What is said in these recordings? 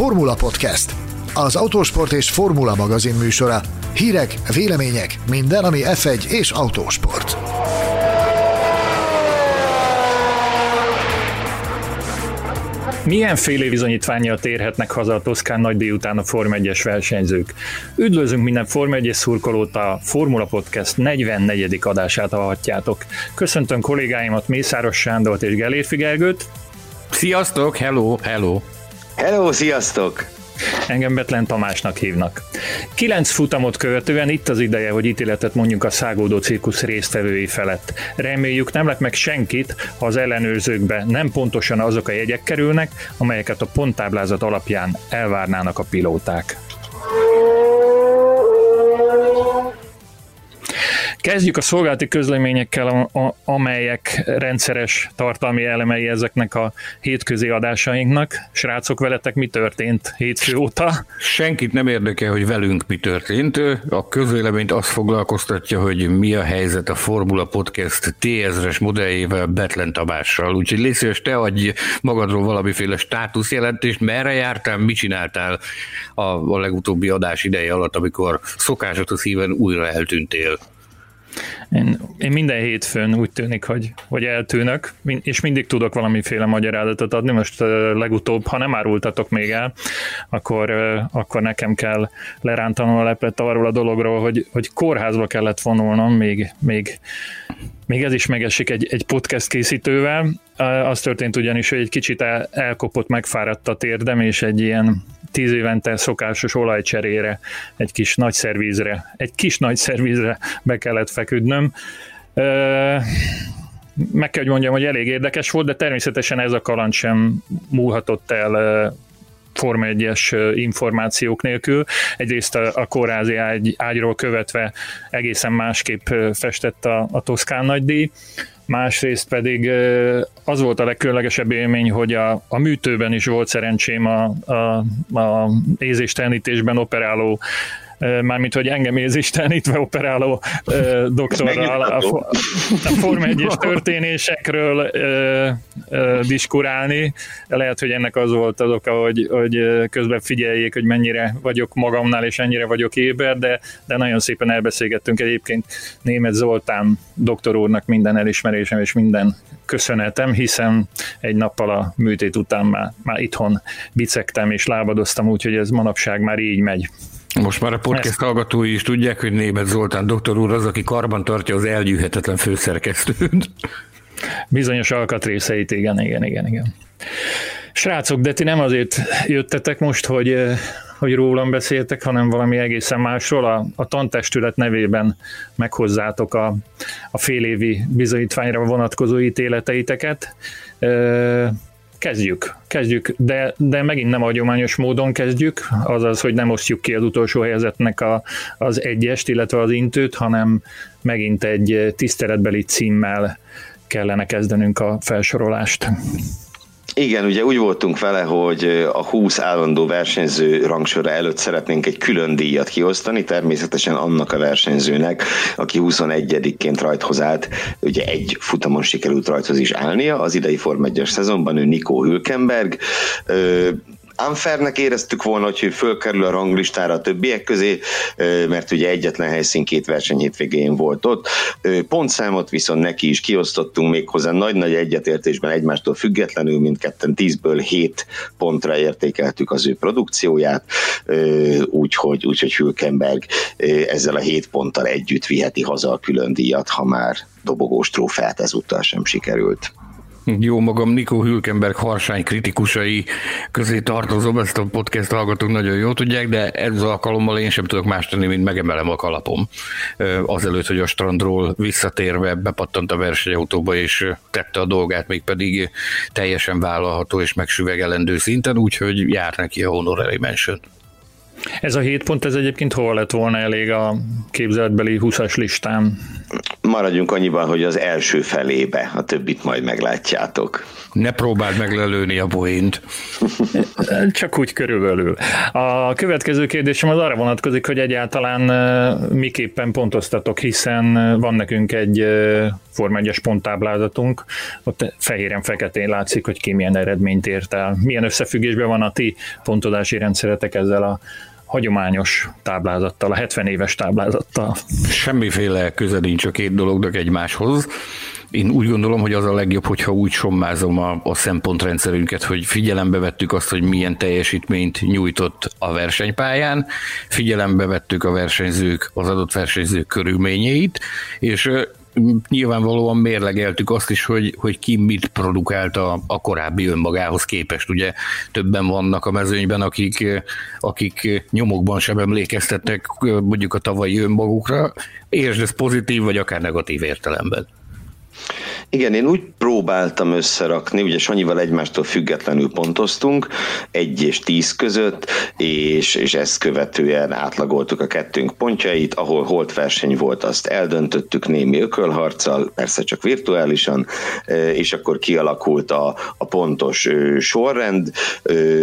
Formula Podcast, az autósport és formula magazin műsora. Hírek, vélemények, minden, ami F1 és autósport. Milyen fél bizonyítványjal térhetnek haza a Toszkán nagy délután a Form 1-es versenyzők? Üdvözlünk minden Form 1-es szurkolót, a Formula Podcast 44. adását hallhatjátok. Köszöntöm kollégáimat Mészáros Sándort és Gelérfi Gergőt. Sziasztok, hello, hello. Hello, sziasztok! Engem Betlen Tamásnak hívnak. Kilenc futamot követően itt az ideje, hogy ítéletet mondjuk a szágódó cirkusz résztvevői felett. Reméljük nem lett meg senkit, ha az ellenőrzőkbe nem pontosan azok a jegyek kerülnek, amelyeket a ponttáblázat alapján elvárnának a pilóták. Kezdjük a szolgálati közleményekkel, amelyek rendszeres tartalmi elemei ezeknek a hétközi adásainknak. Srácok, veletek mi történt hétfő óta? Senkit nem érdekel, hogy velünk mi történt. A közvéleményt azt foglalkoztatja, hogy mi a helyzet a Formula Podcast T-ezres modelljével Betlen Tamással. Úgyhogy légy te adj magadról valamiféle státuszjelentést, merre jártál, mit csináltál a, legutóbbi adás ideje alatt, amikor szokásatos híven újra eltűntél. Én, én minden hétfőn úgy tűnik, hogy, hogy eltűnök, és mindig tudok valamiféle magyarázatot adni. Most legutóbb, ha nem árultatok még el, akkor, akkor nekem kell lerántanom a leplet arról a dologról, hogy, hogy kórházba kellett vonulnom, még, még, még ez is megesik egy, egy podcast készítővel. Az történt ugyanis, hogy egy kicsit el, elkopott, megfáradt a térdem, és egy ilyen tíz évente szokásos olajcserére, egy kis nagy szervízre, egy kis nagy szervízre be kellett feküdnöm. Meg kell, hogy mondjam, hogy elég érdekes volt, de természetesen ez a kaland sem múlhatott el Forma 1-es információk nélkül. Egyrészt a, a kórházi ágy, ágyról követve egészen másképp festett a, a Toszkán nagydíj másrészt pedig az volt a legkülönlegesebb élmény, hogy a, a műtőben is volt szerencsém a, a, a ézéstelenítésben operáló mármint, hogy engem ézistenítve operáló doktorral a, a Form 1 történésekről diskurálni. Lehet, hogy ennek az volt az oka, hogy, hogy közben figyeljék, hogy mennyire vagyok magamnál, és ennyire vagyok éber, de, de nagyon szépen elbeszélgettünk egyébként német Zoltán doktor úrnak minden elismerésem és minden köszönetem, hiszen egy nappal a műtét után már, már itthon bicegtem és lábadoztam, úgyhogy ez manapság már így megy. Most már a podcast Ezt... hallgatói is tudják, hogy Német Zoltán doktor úr az, aki karban tartja az elgyűhetetlen főszerkesztőt. Bizonyos alkatrészeit, igen, igen, igen, igen. Srácok, de ti nem azért jöttetek most, hogy, hogy rólam beszéltek, hanem valami egészen másról. A, a tantestület nevében meghozzátok a, a félévi bizonyítványra vonatkozó ítéleteiteket. Kezdjük, kezdjük, de, de megint nem hagyományos módon kezdjük, azaz, hogy nem osztjuk ki az utolsó helyzetnek a, az egyest, illetve az intőt, hanem megint egy tiszteletbeli címmel kellene kezdenünk a felsorolást. Igen, ugye úgy voltunk vele, hogy a 20 állandó versenyző rangsora előtt szeretnénk egy külön díjat kiosztani, természetesen annak a versenyzőnek, aki 21-ként rajthoz állt, ugye egy futamon sikerült rajthoz is állnia, az idei Form 1 szezonban ő Nico Hülkenberg, unfairnek éreztük volna, hogy fölkerül a ranglistára a többiek közé, mert ugye egyetlen helyszín két verseny hétvégén volt ott. Pontszámot viszont neki is kiosztottunk méghozzá nagy-nagy egyetértésben egymástól függetlenül, mindketten 10-ből 7 pontra értékeltük az ő produkcióját, úgyhogy, úgyhogy Hülkenberg ezzel a 7 ponttal együtt viheti haza a külön díjat, ha már dobogós trófeát ezúttal sem sikerült. Jó magam, Nikó Hülkenberg harsány kritikusai közé tartozom, ezt a podcast hallgatók nagyon jól tudják, de ez alkalommal én sem tudok más tenni, mint megemelem a kalapom. Azelőtt, hogy a strandról visszatérve bepattant a versenyautóba és tette a dolgát, még pedig teljesen vállalható és megsüvegelendő szinten, úgyhogy jár neki a honorary mention. Ez a hét pont, ez egyébként hol lett volna elég a képzeletbeli 20-as listán? maradjunk annyiban, hogy az első felébe, a többit majd meglátjátok. Ne próbáld meg lelőni a poént. Csak úgy körülbelül. A következő kérdésem az arra vonatkozik, hogy egyáltalán miképpen pontoztatok, hiszen van nekünk egy Forma 1 ponttáblázatunk, ott fehéren-feketén látszik, hogy ki milyen eredményt ért el. Milyen összefüggésben van a ti pontodási rendszeretek ezzel a hagyományos táblázattal, a 70 éves táblázattal. Semmiféle köze nincs a két dolognak egymáshoz. Én úgy gondolom, hogy az a legjobb, hogyha úgy sommázom a, a szempontrendszerünket, hogy figyelembe vettük azt, hogy milyen teljesítményt nyújtott a versenypályán, figyelembe vettük a versenyzők, az adott versenyzők körülményeit, és nyilvánvalóan mérlegeltük azt is, hogy, hogy ki mit produkált a, a korábbi önmagához képest. Ugye többen vannak a mezőnyben, akik, akik nyomokban sem emlékeztettek mondjuk a tavalyi önmagukra, és ez pozitív vagy akár negatív értelemben. Igen, én úgy próbáltam összerakni, ugye Sanyival egymástól függetlenül pontoztunk, egy és tíz között, és, és ezt követően átlagoltuk a kettőnk pontjait, ahol holt verseny volt, azt eldöntöttük némi ökölharccal, persze csak virtuálisan, és akkor kialakult a, a pontos sorrend.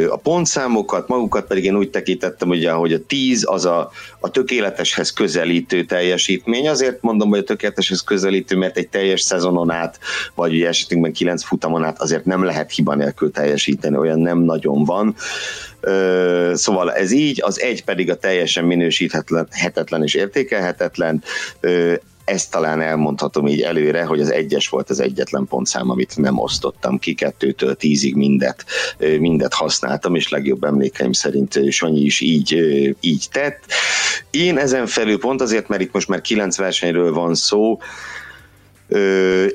A pontszámokat, magukat pedig én úgy tekintettem, ugye, hogy a tíz az a, a tökéleteshez közelítő teljesítmény. Azért mondom, hogy a tökéleteshez közelítő, mert egy teljes szezonon át, vagy ugye esetünkben kilenc futamon át azért nem lehet hiba nélkül teljesíteni, olyan nem nagyon van. Szóval ez így, az egy pedig a teljesen minősíthetetlen és értékelhetetlen ezt talán elmondhatom így előre, hogy az egyes volt az egyetlen pontszám, amit nem osztottam ki, kettőtől tízig mindet, mindet használtam, és legjobb emlékeim szerint Sanyi is így, így tett. Én ezen felül pont azért, mert itt most már kilenc versenyről van szó,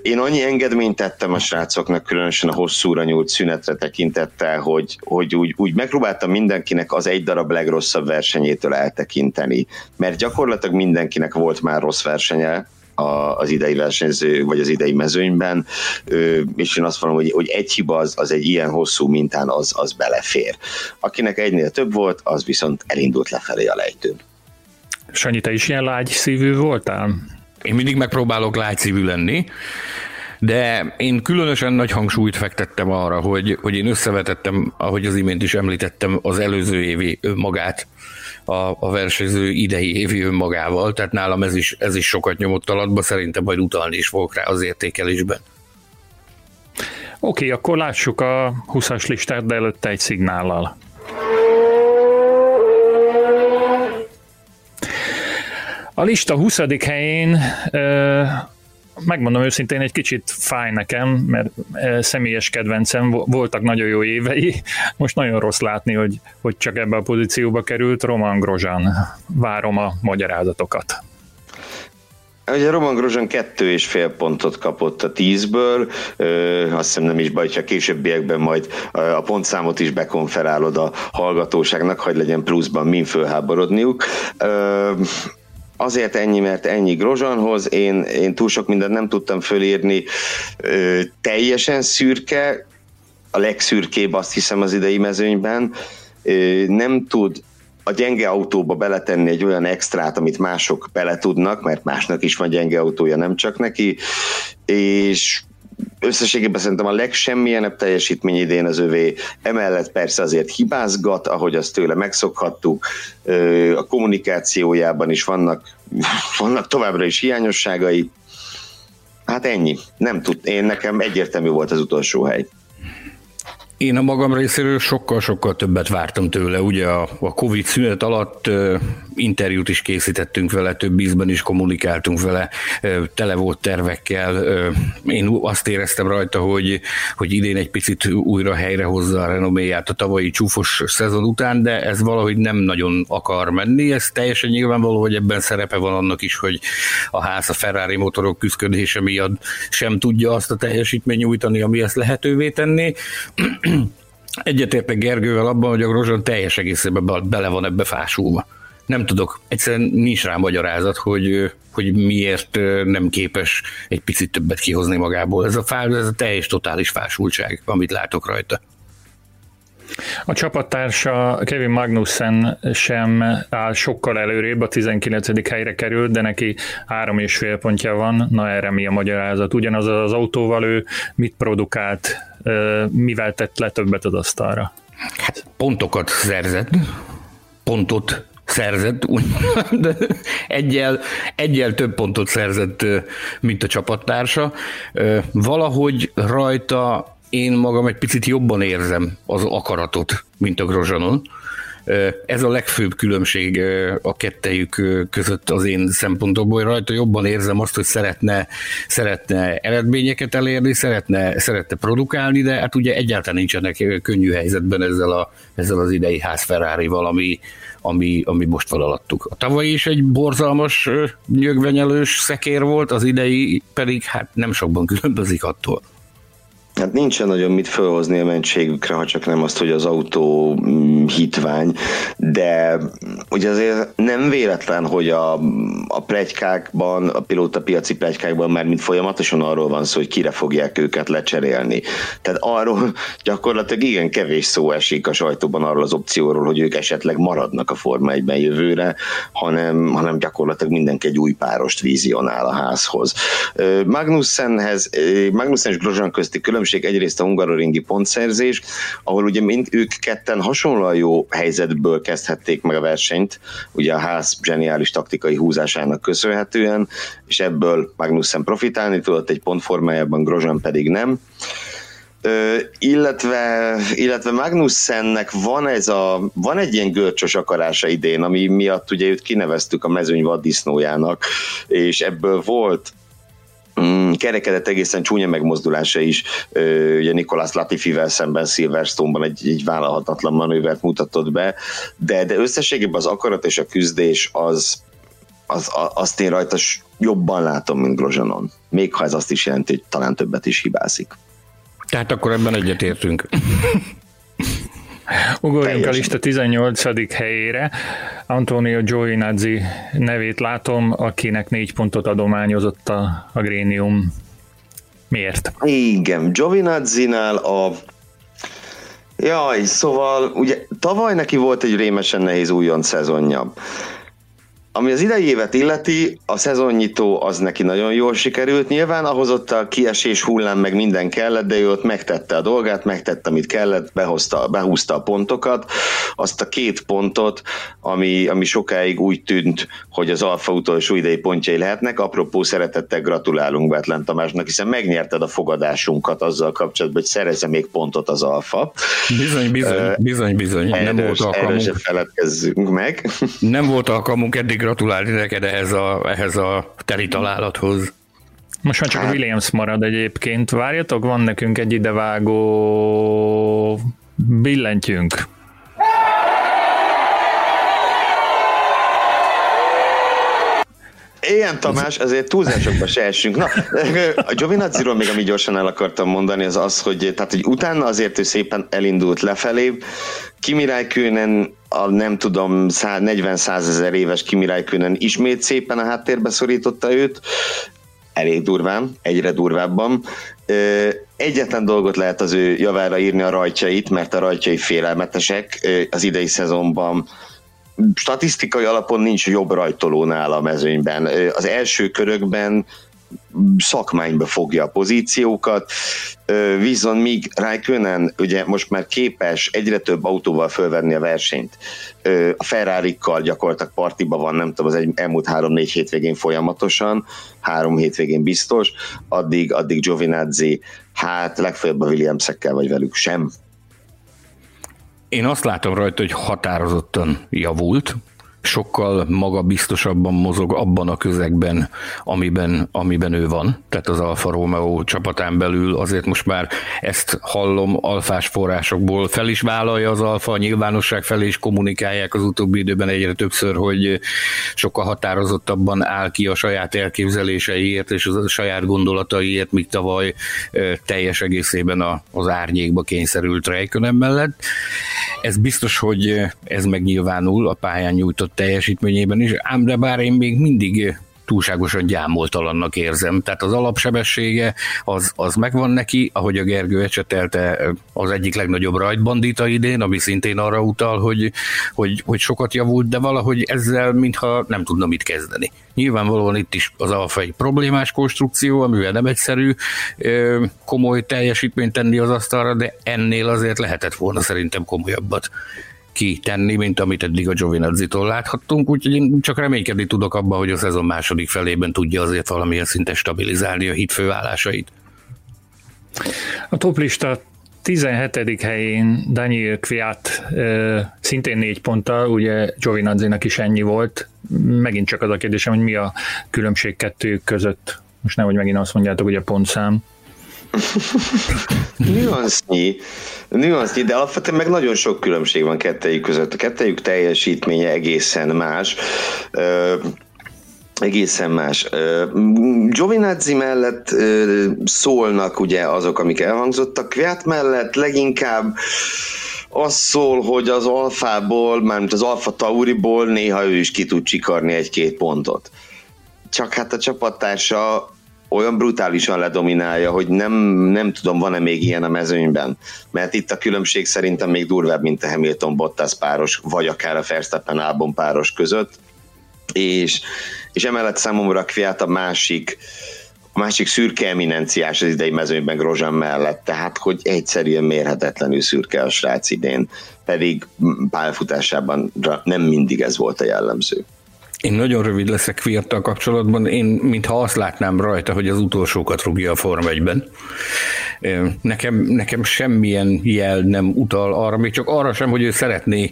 én annyi engedményt tettem a srácoknak, különösen a hosszúra nyúlt szünetre tekintettel, hogy, hogy úgy, úgy megpróbáltam mindenkinek az egy darab legrosszabb versenyétől eltekinteni, mert gyakorlatilag mindenkinek volt már rossz versenye, az idei versenyző, vagy az idei mezőnyben, és én azt mondom, hogy, hogy egy hiba az, az egy ilyen hosszú mintán az, az belefér. Akinek egynél több volt, az viszont elindult lefelé a lejtőn. Sanyi, te is ilyen lágy szívű voltál? Én mindig megpróbálok lágyszívű lenni, de én különösen nagy hangsúlyt fektettem arra, hogy, hogy én összevetettem, ahogy az imént is említettem, az előző évi önmagát a, a versenyző idei évi önmagával, tehát nálam ez is, ez is sokat nyomott alatba, szerintem majd utalni is fogok rá az értékelésben. Oké, okay, akkor lássuk a 20-as listát, de előtte egy szignállal. A lista 20. helyén megmondom őszintén, egy kicsit fáj nekem, mert személyes kedvencem, voltak nagyon jó évei, most nagyon rossz látni, hogy, hogy csak ebbe a pozícióba került Roman Grozan. Várom a magyarázatokat. Ugye Roman Grozan kettő és fél pontot kapott a tízből, ö, azt hiszem nem is baj, ha későbbiekben majd a pontszámot is bekonferálod a hallgatóságnak, hogy legyen pluszban min fölháborodniuk. Ö, azért ennyi, mert ennyi Grozsanhoz, én, én túl sok mindent nem tudtam fölírni, ö, teljesen szürke, a legszürkébb azt hiszem az idei mezőnyben, ö, nem tud a gyenge autóba beletenni egy olyan extrát, amit mások bele tudnak, mert másnak is van gyenge autója, nem csak neki, és összességében szerintem a legsemmilyenebb teljesítmény idén az övé, emellett persze azért hibázgat, ahogy azt tőle megszokhattuk, a kommunikációjában is vannak, vannak továbbra is hiányosságai, Hát ennyi. Nem tud. Én nekem egyértelmű volt az utolsó hely. Én a magam részéről sokkal-sokkal többet vártam tőle. Ugye a, a Covid szünet alatt interjút is készítettünk vele, több ízben is kommunikáltunk vele, tele volt tervekkel. Én azt éreztem rajta, hogy, hogy idén egy picit újra helyrehozza a renoméját a tavalyi csúfos szezon után, de ez valahogy nem nagyon akar menni. Ez teljesen nyilvánvaló, hogy ebben szerepe van annak is, hogy a ház a Ferrari motorok küzdködése miatt sem tudja azt a teljesítményt nyújtani, ami ezt lehetővé tenni Egyetértek Gergővel abban, hogy a Grozson teljes egészében bele van ebbe fásulva. Nem tudok, egyszerűen nincs rá magyarázat, hogy, hogy miért nem képes egy picit többet kihozni magából. Ez a, fá, ez a teljes totális fásultság, amit látok rajta. A csapattársa Kevin Magnussen sem áll sokkal előrébb, a 19. helyre került, de neki három és fél pontja van. Na erre mi a magyarázat? Ugyanaz az autóval ő mit produkált, mivel tett le többet az asztalra? Hát pontokat szerzett, pontot szerzett, de egyel, egyel több pontot szerzett, mint a csapattársa. Valahogy rajta én magam egy picit jobban érzem az akaratot, mint a Grozsanon. Ez a legfőbb különbség a kettejük között az én szempontomból. Rajta jobban érzem azt, hogy szeretne, szeretne eredményeket elérni, szeretne, szeretne produkálni, de hát ugye egyáltalán nincsenek könnyű helyzetben ezzel, a, ezzel az idei ház ferrari ami, ami, ami most van alattuk. A tavalyi is egy borzalmas nyögvenyelős szekér volt, az idei pedig hát nem sokban különbözik attól. Hát nincsen nagyon mit felhozni a mentségükre, ha csak nem azt, hogy az autó mm, hitvány, de ugye azért nem véletlen, hogy a, a plegykákban, a pilótapiaci plegykákban már mint folyamatosan arról van szó, hogy kire fogják őket lecserélni. Tehát arról gyakorlatilag igen kevés szó esik a sajtóban arról az opcióról, hogy ők esetleg maradnak a Forma 1-ben jövőre, hanem, hanem gyakorlatilag mindenki egy új párost vízionál a házhoz. Magnussenhez, Magnussen és Grosjean közti különbség különbség egyrészt a hungaroringi pontszerzés, ahol ugye mind ők ketten hasonlóan jó helyzetből kezdhették meg a versenyt, ugye a ház zseniális taktikai húzásának köszönhetően, és ebből Magnussen profitálni tudott egy pont formájában, Grosjean pedig nem. Ö, illetve, illetve Magnussennek van, ez a, van egy ilyen görcsös akarása idén, ami miatt ugye őt kineveztük a mezőny vaddisznójának, és ebből volt Mm, kerekedett egészen csúnya megmozdulása is, ugye Nikolász Latifivel szemben Silverstone-ban egy, egy vállalhatatlan manővert mutatott be, de, de összességében az akarat és a küzdés az, az, azt én rajta jobban látom, mint Grozsanon. Még ha ez azt is jelenti, hogy talán többet is hibázik. Tehát akkor ebben egyetértünk. Ugorjunk a lista 18. helyére. Antonio Giovinazzi nevét látom, akinek négy pontot adományozott a, a Grénium. Miért? Igen, Giovinazzi-nál a Jaj, szóval ugye tavaly neki volt egy rémesen nehéz újon szezonja. Ami az idei évet illeti, a szezonnyitó az neki nagyon jól sikerült. Nyilván ahhoz ott a kiesés hullám meg minden kellett, de ő ott megtette a dolgát, megtette, amit kellett, behozta, behúzta a pontokat. Azt a két pontot, ami, ami sokáig úgy tűnt, hogy az Alfa utolsó idei pontjai lehetnek. Apropó szeretettel gratulálunk Betlen Tamásnak, hiszen megnyerted a fogadásunkat azzal kapcsolatban, hogy szerezze még pontot az Alfa. Bizony, bizony, bizony, bizony. Erős, nem volt alkalmunk. feledkezzünk meg. Nem volt alkalmunk eddig gratulálni neked ehhez a, ehhez a teli találathoz. Most már csak hát. Williams marad egyébként. Várjatok, van nekünk egy idevágó billentyünk. Ilyen Tamás, azért túlzásokba se essünk. Na, a Giovinazziról még ami gyorsan el akartam mondani, az az, hogy, tehát, hogy utána azért ő szépen elindult lefelé. Kimi a nem tudom, 40 százezer éves Kimi Räikkönen ismét szépen a háttérbe szorította őt, elég durván, egyre durvábban. Egyetlen dolgot lehet az ő javára írni a rajtjait, mert a rajtjai félelmetesek. Az idei szezonban statisztikai alapon nincs jobb rajtolónál a mezőnyben. Az első körökben szakmányba fogja a pozíciókat, viszont míg Raikkonen ugye most már képes egyre több autóval fölvenni a versenyt, a ferrari gyakorlatilag partiba van, nem tudom, az egy, elmúlt három-négy hétvégén folyamatosan, három hétvégén biztos, addig, addig Giovinazzi, hát legfeljebb a Williamsekkel vagy velük sem. Én azt látom rajta, hogy határozottan javult, sokkal magabiztosabban mozog abban a közegben, amiben, amiben ő van, tehát az Alfa Romeo csapatán belül, azért most már ezt hallom alfás forrásokból, fel is vállalja az Alfa, a nyilvánosság felé is kommunikálják az utóbbi időben egyre többször, hogy sokkal határozottabban áll ki a saját elképzeléseiért és a saját gondolataiért, míg tavaly teljes egészében az árnyékba kényszerült Rejkönem mellett. Ez biztos, hogy ez megnyilvánul a pályán nyújtott teljesítményében is, ám de bár én még mindig túlságosan gyámoltalannak érzem. Tehát az alapsebessége az, az megvan neki, ahogy a Gergő ecsetelte az egyik legnagyobb rajtbandita idén, ami szintén arra utal, hogy, hogy, hogy sokat javult, de valahogy ezzel mintha nem tudna mit kezdeni. Nyilvánvalóan itt is az alfa egy problémás konstrukció, amivel nem egyszerű komoly teljesítményt tenni az asztalra, de ennél azért lehetett volna szerintem komolyabbat kitenni, mint amit eddig a Giovinazzi-tól láthattunk, úgyhogy én csak reménykedni tudok abban, hogy a szezon második felében tudja azért valamilyen szinten stabilizálni a hitfőállásait. A toplista 17. helyén Daniel Kviat szintén négy ponttal, ugye Giovinazzi-nak is ennyi volt. Megint csak az a kérdésem, hogy mi a különbség kettőjük között. Most nem, hogy megint azt mondjátok, hogy a pontszám. Nüansznyi, nüansznyi, de alapvetően meg nagyon sok különbség van kettejük között. A kettejük teljesítménye egészen más. Uh, egészen más. Giovinazzi mellett szólnak ugye azok, amik elhangzottak, Kviat mellett leginkább az szól, hogy az alfából, mármint az alfa tauriból néha ő is ki tud csikarni egy-két pontot. Csak hát a csapattársa olyan brutálisan ledominálja, hogy nem, nem tudom, van-e még ilyen a mezőnyben. Mert itt a különbség szerintem még durvább, mint a Hamilton-Bottas páros, vagy akár a Verstappen Albon páros között. És, és emellett számomra Kviat a másik, a másik szürke eminenciás az idei mezőnyben Grozsán mellett, tehát hogy egyszerűen mérhetetlenül szürke a srác idén, pedig pályafutásában nem mindig ez volt a jellemző. Én nagyon rövid leszek Kvirttal kapcsolatban. Én mintha azt látnám rajta, hogy az utolsókat rúgja a Form 1-ben. Nekem, nekem semmilyen jel nem utal arra, még csak arra sem, hogy ő szeretné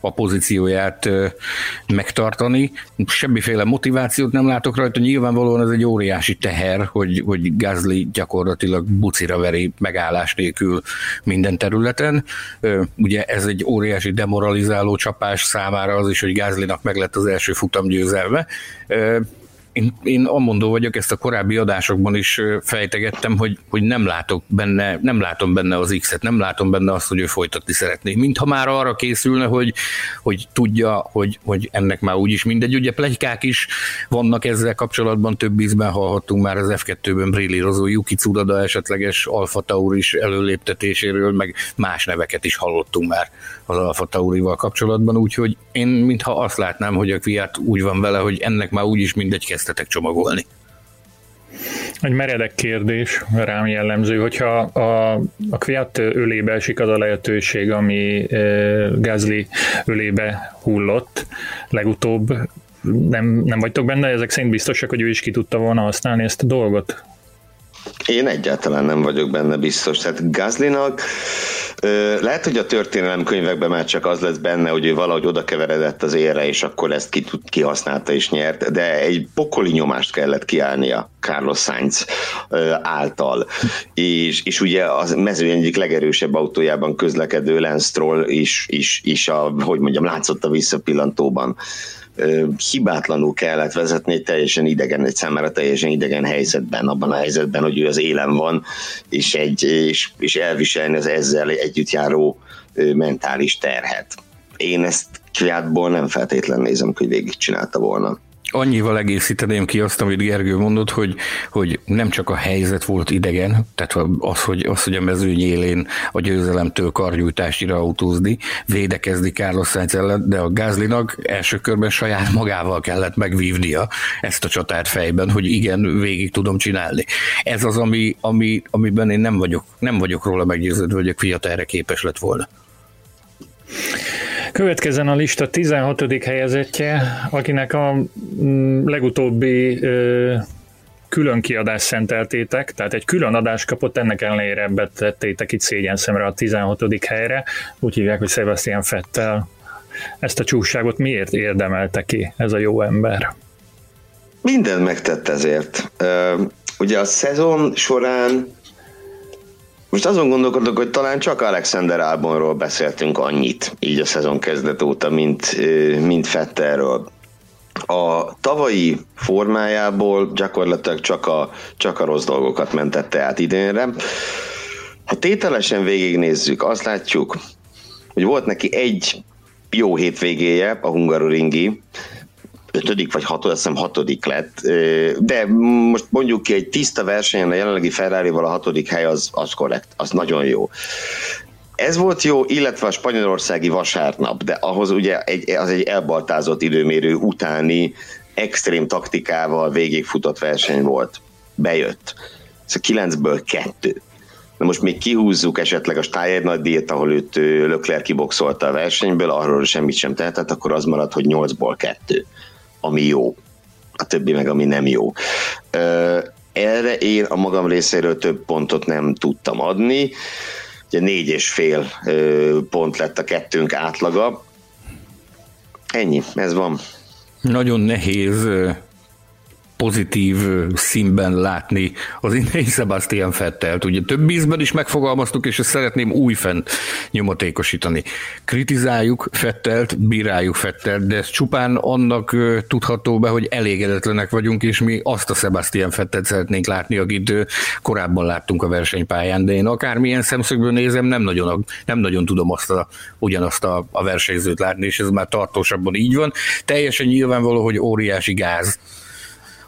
a pozícióját megtartani. Semmiféle motivációt nem látok rajta. Nyilvánvalóan ez egy óriási teher, hogy, hogy Gázli gyakorlatilag bucira veri megállás nélkül minden területen. Ugye ez egy óriási demoralizáló csapás számára az is, hogy Gázlinak meg lett az első futamgyőzelme én, én amondó vagyok, ezt a korábbi adásokban is fejtegettem, hogy, hogy nem látok benne, nem látom benne az X-et, nem látom benne azt, hogy ő folytatni szeretné. Mintha már arra készülne, hogy, hogy tudja, hogy, hogy ennek már úgyis mindegy. Ugye plegykák is vannak ezzel kapcsolatban, több ízben hallhattunk már az F2-ben brillírozó Yuki Tsunoda esetleges Alfa Tauris előléptetéséről, meg más neveket is hallottunk már az Alfa Taurival kapcsolatban, úgyhogy én mintha azt látnám, hogy a Kviat úgy van vele, hogy ennek már úgyis mindegy kezdtetek csomagolni. Egy meredek kérdés rám jellemző, hogyha a, a Kviat ölébe esik az a lehetőség, ami e, Gázli ölébe hullott legutóbb, nem, nem vagytok benne, ezek szerint biztosak, hogy ő is ki tudta volna használni ezt a dolgot? Én egyáltalán nem vagyok benne biztos. Tehát Gazlinak lehet, hogy a történelem könyvekben már csak az lesz benne, hogy ő valahogy oda keveredett az érre, és akkor ezt ki, kihasználta és nyert, de egy pokoli nyomást kellett kiállnia Carlos Sainz által. És, és ugye az mezőny egyik legerősebb autójában közlekedő Lance Stroll is, is, is a, hogy mondjam, látszott a visszapillantóban hibátlanul kellett vezetni egy teljesen idegen, egy számára teljesen idegen helyzetben, abban a helyzetben, hogy ő az élen van, és, egy, és, és elviselni az ezzel együtt járó mentális terhet. Én ezt Kviátból nem feltétlen nézem, hogy végigcsinálta volna. Annyival egészíteném ki azt, amit Gergő mondott, hogy, hogy nem csak a helyzet volt idegen, tehát az, hogy, az, hogy a mezőny élén a győzelemtől kargyújtásira autózni, védekezni Carlos Sainz ellen, de a Gázlinak első körben saját magával kellett megvívnia ezt a csatát fejben, hogy igen, végig tudom csinálni. Ez az, ami, ami, amiben én nem vagyok, nem vagyok róla meggyőződve, hogy a Fiat erre képes lett volna. Következzen a lista 16. helyezettje, akinek a mm, legutóbbi külön kiadást szenteltétek, tehát egy külön adást kapott, ennek ellenére tettétek itt szégyen szemre a 16. helyre, úgy hívják, hogy Sebastian Fettel. Ezt a csúságot miért érdemelte ki ez a jó ember? Mindent megtett ezért. Ugye a szezon során most azon gondolkodok, hogy talán csak Alexander Albonról beszéltünk annyit, így a szezon kezdet óta, mint, mint Fetterről. A tavalyi formájából gyakorlatilag csak a, csak a rossz dolgokat mentette át idénre. Ha tételesen végignézzük, azt látjuk, hogy volt neki egy jó hétvégéje, a Hungaroringi, ötödik vagy hatodik, azt hiszem hatodik lett, de most mondjuk ki egy tiszta versenyen a jelenlegi ferrari a hatodik hely az, az korrekt, az nagyon jó. Ez volt jó, illetve a spanyolországi vasárnap, de ahhoz ugye egy, az egy elbaltázott időmérő utáni extrém taktikával végigfutott verseny volt. Bejött. Ez a kilencből kettő. Na most még kihúzzuk esetleg a Steyer nagy díjat, ahol őt Lökler kiboxolta a versenyből, arról semmit sem tehetett, akkor az marad, hogy nyolcból kettő, ami jó. A többi meg, ami nem jó. Erre én a magam részéről több pontot nem tudtam adni. Ugye négy és fél pont lett a kettőnk átlaga. Ennyi, ez van. Nagyon nehéz pozitív színben látni az idei Sebastian Fettelt. Ugye több ízben is megfogalmaztuk, és ezt szeretném újfent nyomatékosítani. Kritizáljuk Fettelt, bíráljuk Fettelt, de ez csupán annak tudható be, hogy elégedetlenek vagyunk, és mi azt a Sebastian Fettelt szeretnénk látni, akit korábban láttunk a versenypályán, de én akármilyen szemszögből nézem, nem nagyon, nem nagyon tudom azt a, ugyanazt a, a versenyzőt látni, és ez már tartósabban így van. Teljesen nyilvánvaló, hogy óriási gáz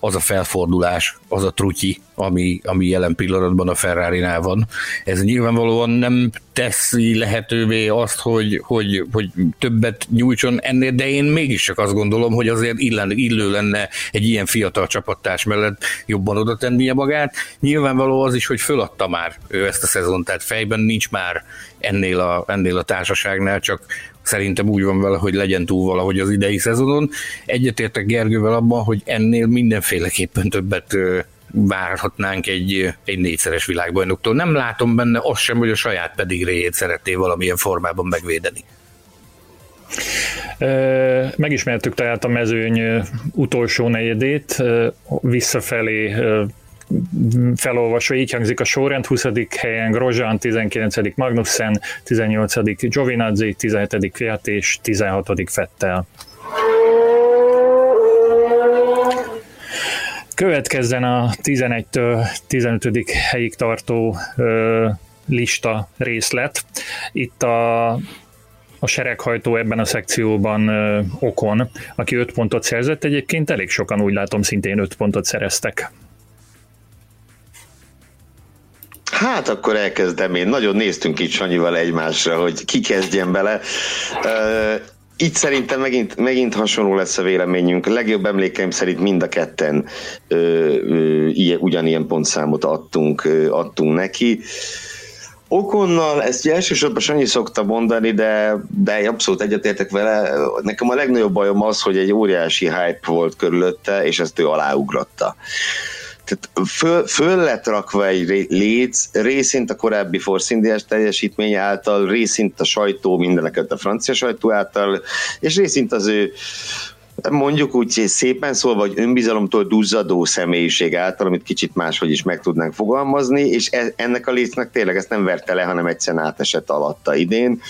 az a felfordulás, az a trutyi, ami, ami jelen pillanatban a ferrari van. Ez nyilvánvalóan nem teszi lehetővé azt, hogy, hogy, hogy többet nyújtson ennél, de én mégis csak azt gondolom, hogy azért illen, illő lenne egy ilyen fiatal csapattárs mellett jobban oda tennie magát. Nyilvánvaló az is, hogy föladta már ő ezt a szezon, tehát fejben nincs már ennél a, ennél a társaságnál, csak szerintem úgy van vele, hogy legyen túl valahogy az idei szezonon. Egyetértek Gergővel abban, hogy ennél mindenféleképpen többet várhatnánk egy, egy négyszeres világbajnoktól. Nem látom benne azt sem, hogy a saját pedigréjét szeretné valamilyen formában megvédeni. Megismertük tehát a mezőny utolsó negyedét, visszafelé felolvasva így hangzik a sorrend, 20. helyen Grosjean, 19. Magnussen, 18. Giovinazzi, 17. Fiat és 16. Fettel. Következzen a 11-től 15. helyig tartó ö, lista részlet. Itt a a sereghajtó ebben a szekcióban ö, Okon, aki 5 pontot szerzett, egyébként elég sokan úgy látom szintén 5 pontot szereztek. Hát akkor elkezdem én. Nagyon néztünk itt Sanyival egymásra, hogy ki kezdjen bele. Itt szerintem megint, megint hasonló lesz a véleményünk. Legjobb emlékeim szerint mind a ketten ö, ö, ilyen, ugyanilyen pontszámot adtunk, ö, adtunk neki. Okonnal ezt elsősorban Sanyi szokta mondani, de, de abszolút egyetértek vele. Nekem a legnagyobb bajom az, hogy egy óriási hype volt körülötte, és ezt ő aláugrotta tehát föl, föl lett rakva egy léc, részint a korábbi Force Indiás teljesítménye által, részint a sajtó, mindeneket a francia sajtó által, és részint az ő mondjuk úgy szépen szólva, hogy önbizalomtól duzzadó személyiség által, amit kicsit máshogy is meg tudnánk fogalmazni, és e, ennek a lécnek tényleg ezt nem verte le, hanem egyszerűen átesett alatta idén.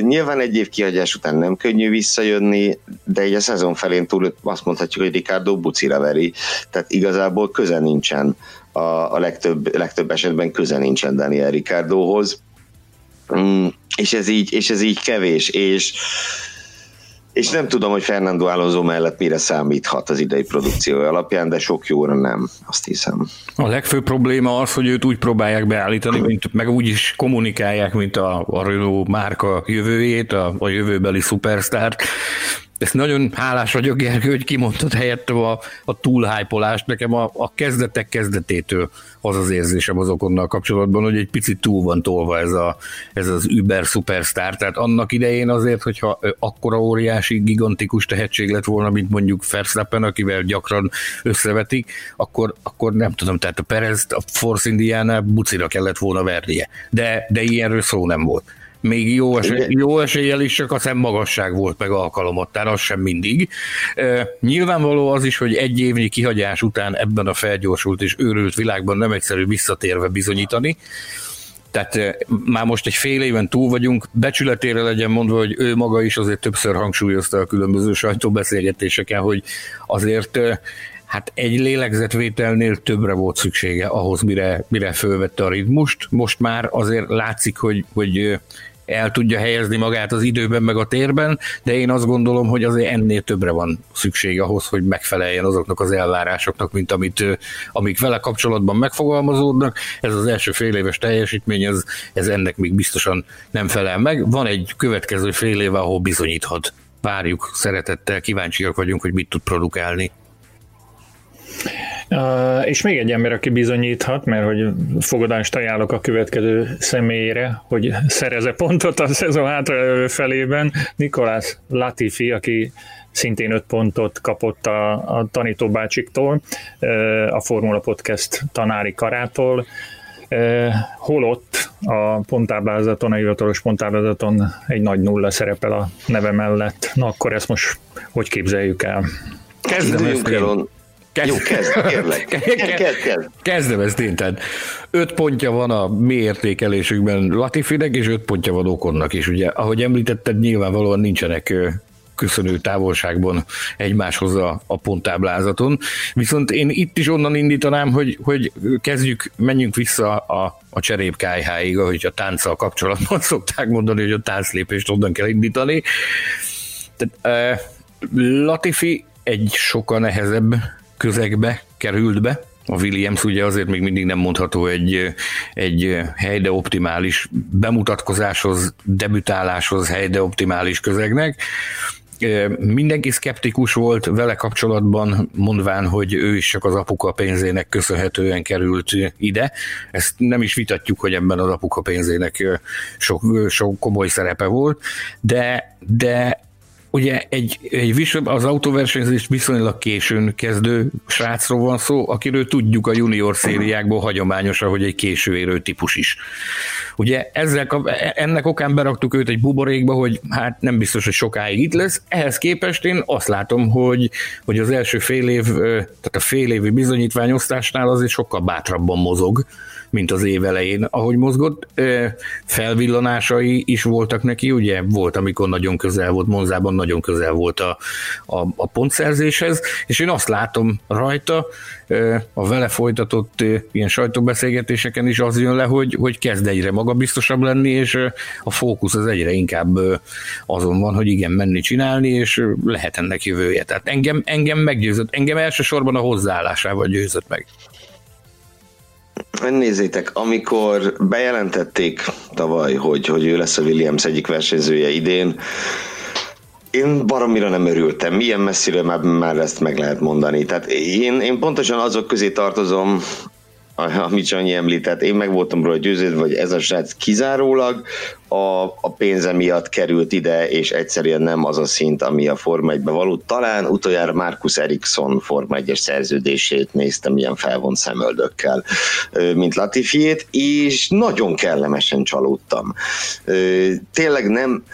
Nyilván egy év kihagyás után nem könnyű visszajönni, de egy a szezon felén túl azt mondhatjuk, hogy Ricardo bucira veri, tehát igazából köze nincsen a, a legtöbb, legtöbb esetben köze nincsen Daniel Ricardohoz, mm, és ez így, és ez így kevés, és és nem tudom, hogy Fernando Alonso mellett mire számíthat az idei produkció alapján, de sok jóra nem, azt hiszem. A legfőbb probléma az, hogy őt úgy próbálják beállítani, mint, meg úgy is kommunikálják, mint a, a Renault márka jövőjét, a, a jövőbeli szupersztárt, ezt nagyon hálás vagyok, Gergő, hogy kimondtad helyettem a, a túlhájpolást. Nekem a, a kezdetek kezdetétől az az érzésem azokonnal kapcsolatban, hogy egy picit túl van tolva ez, a, ez az Uber superstar. Tehát annak idején azért, hogyha akkora óriási, gigantikus tehetség lett volna, mint mondjuk Verstappen, akivel gyakran összevetik, akkor, akkor nem tudom, tehát a Perez, a Force Indiana bucira kellett volna vernie. De, de ilyenről szó nem volt még jó, esély, jó eséllyel is csak a szemmagasság volt meg alkalomattán, az sem mindig. E, nyilvánvaló az is, hogy egy évnyi kihagyás után ebben a felgyorsult és őrült világban nem egyszerű visszatérve bizonyítani, tehát már most egy fél éven túl vagyunk, becsületére legyen mondva, hogy ő maga is azért többször hangsúlyozta a különböző sajtóbeszélgetéseken, hogy azért hát egy lélegzetvételnél többre volt szüksége ahhoz, mire, mire fölvette a ritmust. Most már azért látszik, hogy, hogy el tudja helyezni magát az időben, meg a térben, de én azt gondolom, hogy azért ennél többre van szükség ahhoz, hogy megfeleljen azoknak az elvárásoknak, mint amit, amik vele kapcsolatban megfogalmazódnak. Ez az első fél éves teljesítmény, ez, ez ennek még biztosan nem felel meg. Van egy következő fél éve, ahol bizonyíthat. Várjuk szeretettel, kíváncsiak vagyunk, hogy mit tud produkálni. Uh, és még egy ember, aki bizonyíthat, mert hogy fogadást ajánlok a következő személyére, hogy szereze pontot a szezon hátra felében, Nikolás Latifi, aki szintén öt pontot kapott a, a tanító bácsiktól, a Formula Podcast tanári karától, holott a ponttáblázaton, a hivatalos ponttáblázaton egy nagy nulla szerepel a neve mellett. Na akkor ezt most hogy képzeljük el? Kezdem el. Kezd, Jó, kezd, kérlek. Kezd, kezd, kezd. Kezdem ezt én, tehát öt pontja van a mi értékelésükben Latifinek, és öt pontja van Okonnak is. Ugye, ahogy említetted, nyilvánvalóan nincsenek köszönő távolságban egymáshoz a, a ponttáblázaton. Viszont én itt is onnan indítanám, hogy, hogy kezdjük, menjünk vissza a, a cserépkájháig, ahogy a tánccal kapcsolatban szokták mondani, hogy a tánclépést onnan kell indítani. Tehát, uh, Latifi egy sokkal nehezebb közegbe került be. A Williams ugye azért még mindig nem mondható egy, egy helyde optimális bemutatkozáshoz, debütáláshoz helyde optimális közegnek. Mindenki szkeptikus volt vele kapcsolatban, mondván, hogy ő is csak az apuka pénzének köszönhetően került ide. Ezt nem is vitatjuk, hogy ebben az apuka pénzének sok, sok komoly szerepe volt, de, de ugye egy, egy az autóversenyzést viszonylag későn kezdő srácról van szó, akiről tudjuk a junior szériákból hagyományosan, hogy egy későérő típus is. Ugye ezzel, ennek okán beraktuk őt egy buborékba, hogy hát nem biztos, hogy sokáig itt lesz. Ehhez képest én azt látom, hogy, hogy az első fél év, tehát a fél évi bizonyítványosztásnál azért sokkal bátrabban mozog, mint az év elején, ahogy mozgott. Felvillanásai is voltak neki, ugye volt, amikor nagyon közel volt, Monzában nagyon közel volt a, a, a pontszerzéshez, és én azt látom rajta, a vele folytatott ilyen sajtóbeszélgetéseken is az jön le, hogy, hogy kezd egyre magabiztosabb lenni, és a fókusz az egyre inkább azon van, hogy igen, menni csinálni, és lehet ennek jövője. Tehát engem, engem meggyőzött, engem elsősorban a hozzáállásával győzött meg. Nézzétek, amikor bejelentették tavaly, hogy, hogy ő lesz a Williams egyik versenyzője idén, én baromira nem örültem. Milyen messziről már, már ezt meg lehet mondani. Tehát én, én pontosan azok közé tartozom, amit Sanyi említett, én meg voltam róla győződve, hogy ez a srác kizárólag a, a pénze miatt került ide, és egyszerűen nem az a szint, ami a Forma 1 való. Talán utoljára Markus Eriksson Forma 1-es szerződését néztem ilyen felvont szemöldökkel, mint Latifiét, és nagyon kellemesen csalódtam. Tényleg nem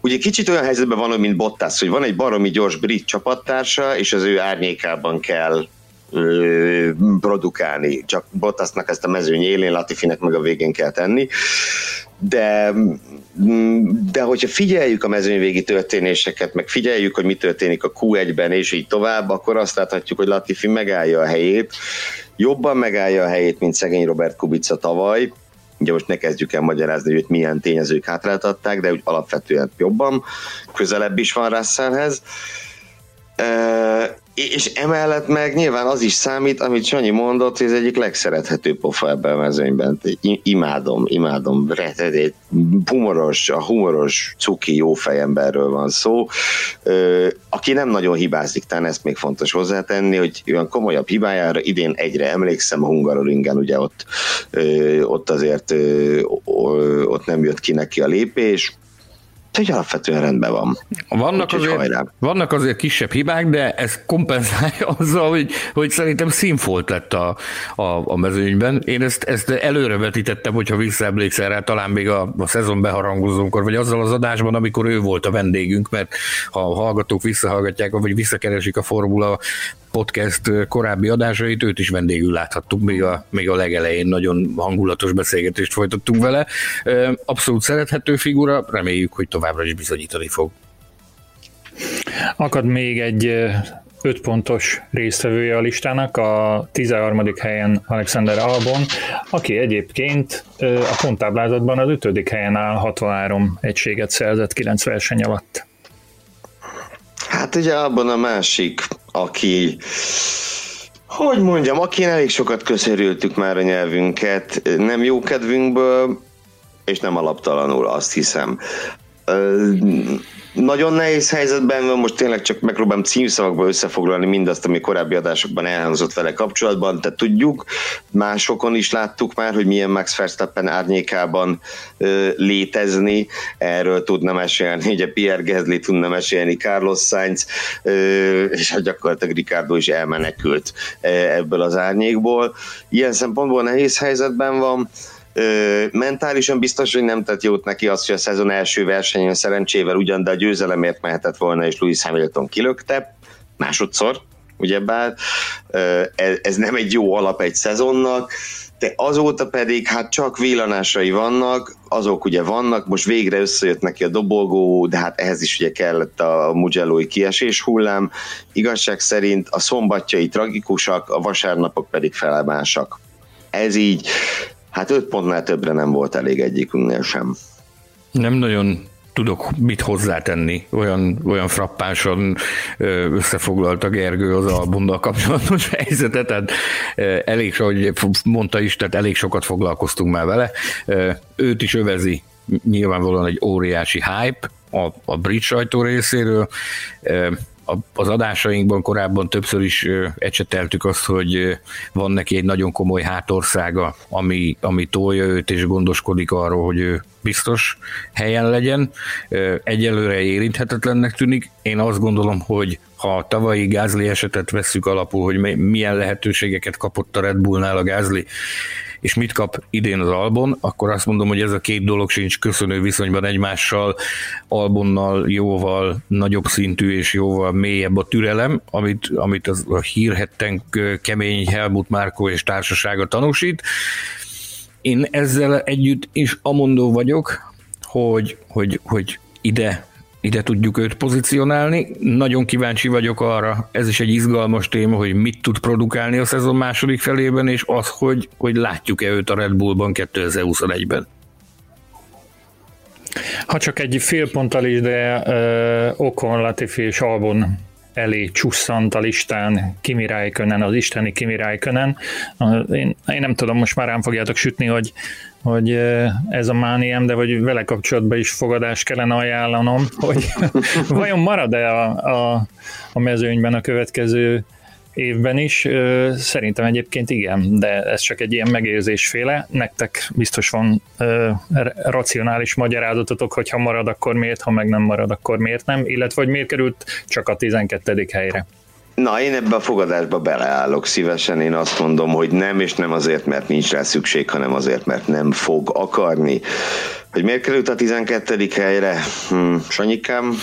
ugye kicsit olyan helyzetben van, mint Bottas, hogy van egy baromi gyors brit csapattársa, és az ő árnyékában kell produkálni. Csak Bottasnak ezt a mezőny élén, Latifinek meg a végén kell tenni. De, de hogyha figyeljük a mezőnyvégi történéseket, meg figyeljük, hogy mi történik a Q1-ben, és így tovább, akkor azt láthatjuk, hogy Latifi megállja a helyét, jobban megállja a helyét, mint szegény Robert Kubica tavaly, ugye most ne kezdjük el magyarázni, hogy milyen tényezők hátráltatták, de úgy alapvetően jobban, közelebb is van Russellhez és emellett meg nyilván az is számít, amit Sanyi mondott, hogy ez egyik legszerethetőbb pofa ebben a mezőnyben. Imádom, imádom, retedét, humoros, a humoros, cuki, jó fejemberről van szó, aki nem nagyon hibázik, talán ezt még fontos hozzátenni, hogy olyan komolyabb hibájára idén egyre emlékszem, a Hungaroringen ugye ott, ott azért ott nem jött ki neki a lépés, hogy alapvetően rendben van. Vannak azért, vannak azért kisebb hibák, de ez kompenzálja azzal, hogy, hogy szerintem színfolt lett a, a, a mezőnyben. Én ezt, ezt előre vetítettem, hogyha visszaemlékszel rá, talán még a, a szezon beharangozónkor, vagy azzal az adásban, amikor ő volt a vendégünk, mert ha a hallgatók visszahallgatják, vagy visszakeresik a Formula podcast korábbi adásait, őt is vendégül láthattuk, még a, még a legelején nagyon hangulatos beszélgetést folytattunk vele. Abszolút szerethető figura, reméljük, hogy továbbra is bizonyítani fog. Akad még egy 5 pontos résztvevője a listának, a 13. helyen Alexander Albon, aki egyébként a ponttáblázatban az 5. helyen áll 63 egységet szerzett 9 verseny alatt. Hát ugye abban a másik, aki hogy mondjam, aki elég sokat köszörültük már a nyelvünket, nem jó kedvünkből, és nem alaptalanul, azt hiszem nagyon nehéz helyzetben van, most tényleg csak megpróbálom címszavakba összefoglalni mindazt, ami korábbi adásokban elhangzott vele kapcsolatban, tehát tudjuk, másokon is láttuk már, hogy milyen Max Verstappen árnyékában ö, létezni, erről tudna mesélni, ugye Pierre Gasly tudna mesélni, Carlos Sainz, ö, és hát gyakorlatilag Ricardo is elmenekült ebből az árnyékból. Ilyen szempontból nehéz helyzetben van, Ö, mentálisan biztos, hogy nem tett jót neki az, hogy a szezon első versenyen szerencsével ugyan, de a győzelemért mehetett volna, és Lewis Hamilton kilökte másodszor, ugyebár. Ö, ez, ez nem egy jó alap egy szezonnak, de azóta pedig hát csak villanásai vannak, azok ugye vannak, most végre összejött neki a dobolgó, de hát ehhez is ugye kellett a Mugello-i kiesés hullám. Igazság szerint a szombatjai tragikusak, a vasárnapok pedig felemások. Ez így Hát öt pontnál többre nem volt elég egyikünknél sem. Nem nagyon tudok mit hozzátenni, olyan, olyan frappáson összefoglalta Gergő az albummal kapcsolatos helyzetet, tehát elég, ahogy mondta is, tehát elég sokat foglalkoztunk már vele. Őt is övezi nyilvánvalóan egy óriási hype a, a brit sajtó részéről az adásainkban korábban többször is ecseteltük azt, hogy van neki egy nagyon komoly hátországa, ami, ami tolja őt és gondoskodik arról, hogy ő biztos helyen legyen. Egyelőre érinthetetlennek tűnik. Én azt gondolom, hogy ha a tavalyi Gázli esetet vesszük alapul, hogy milyen lehetőségeket kapott a Red Bullnál a Gázli, és mit kap idén az Albon, akkor azt mondom, hogy ez a két dolog sincs köszönő viszonyban egymással, Albonnal jóval nagyobb szintű és jóval mélyebb a türelem, amit, amit az a hírhetten kemény Helmut Márkó és társasága tanúsít. Én ezzel együtt is amondó vagyok, hogy, hogy, hogy ide ide tudjuk őt pozícionálni. Nagyon kíváncsi vagyok arra, ez is egy izgalmas téma, hogy mit tud produkálni a szezon második felében, és az, hogy, hogy látjuk-e őt a Red Bullban 2021-ben. Ha csak egy fél ponttal is, de uh, Okon, Latifi és Albon elé csusszant a listán Kimi Räikkönen, az isteni Kimi Räikkönen. Én, én nem tudom, most már rám fogjátok sütni, hogy hogy ez a mániám, de hogy vele kapcsolatban is fogadást kellene ajánlanom, hogy vajon marad-e a, a, a mezőnyben a következő évben is. Szerintem egyébként igen, de ez csak egy ilyen megérzésféle. Nektek biztos van racionális magyarázatotok, hogy ha marad, akkor miért, ha meg nem marad, akkor miért nem, illetve hogy miért került csak a 12. helyre. Na, én ebbe a fogadásba beleállok szívesen, én azt mondom, hogy nem, és nem azért, mert nincs rá szükség, hanem azért, mert nem fog akarni. Hogy miért került a 12. helyre? Hm, Sanyikám,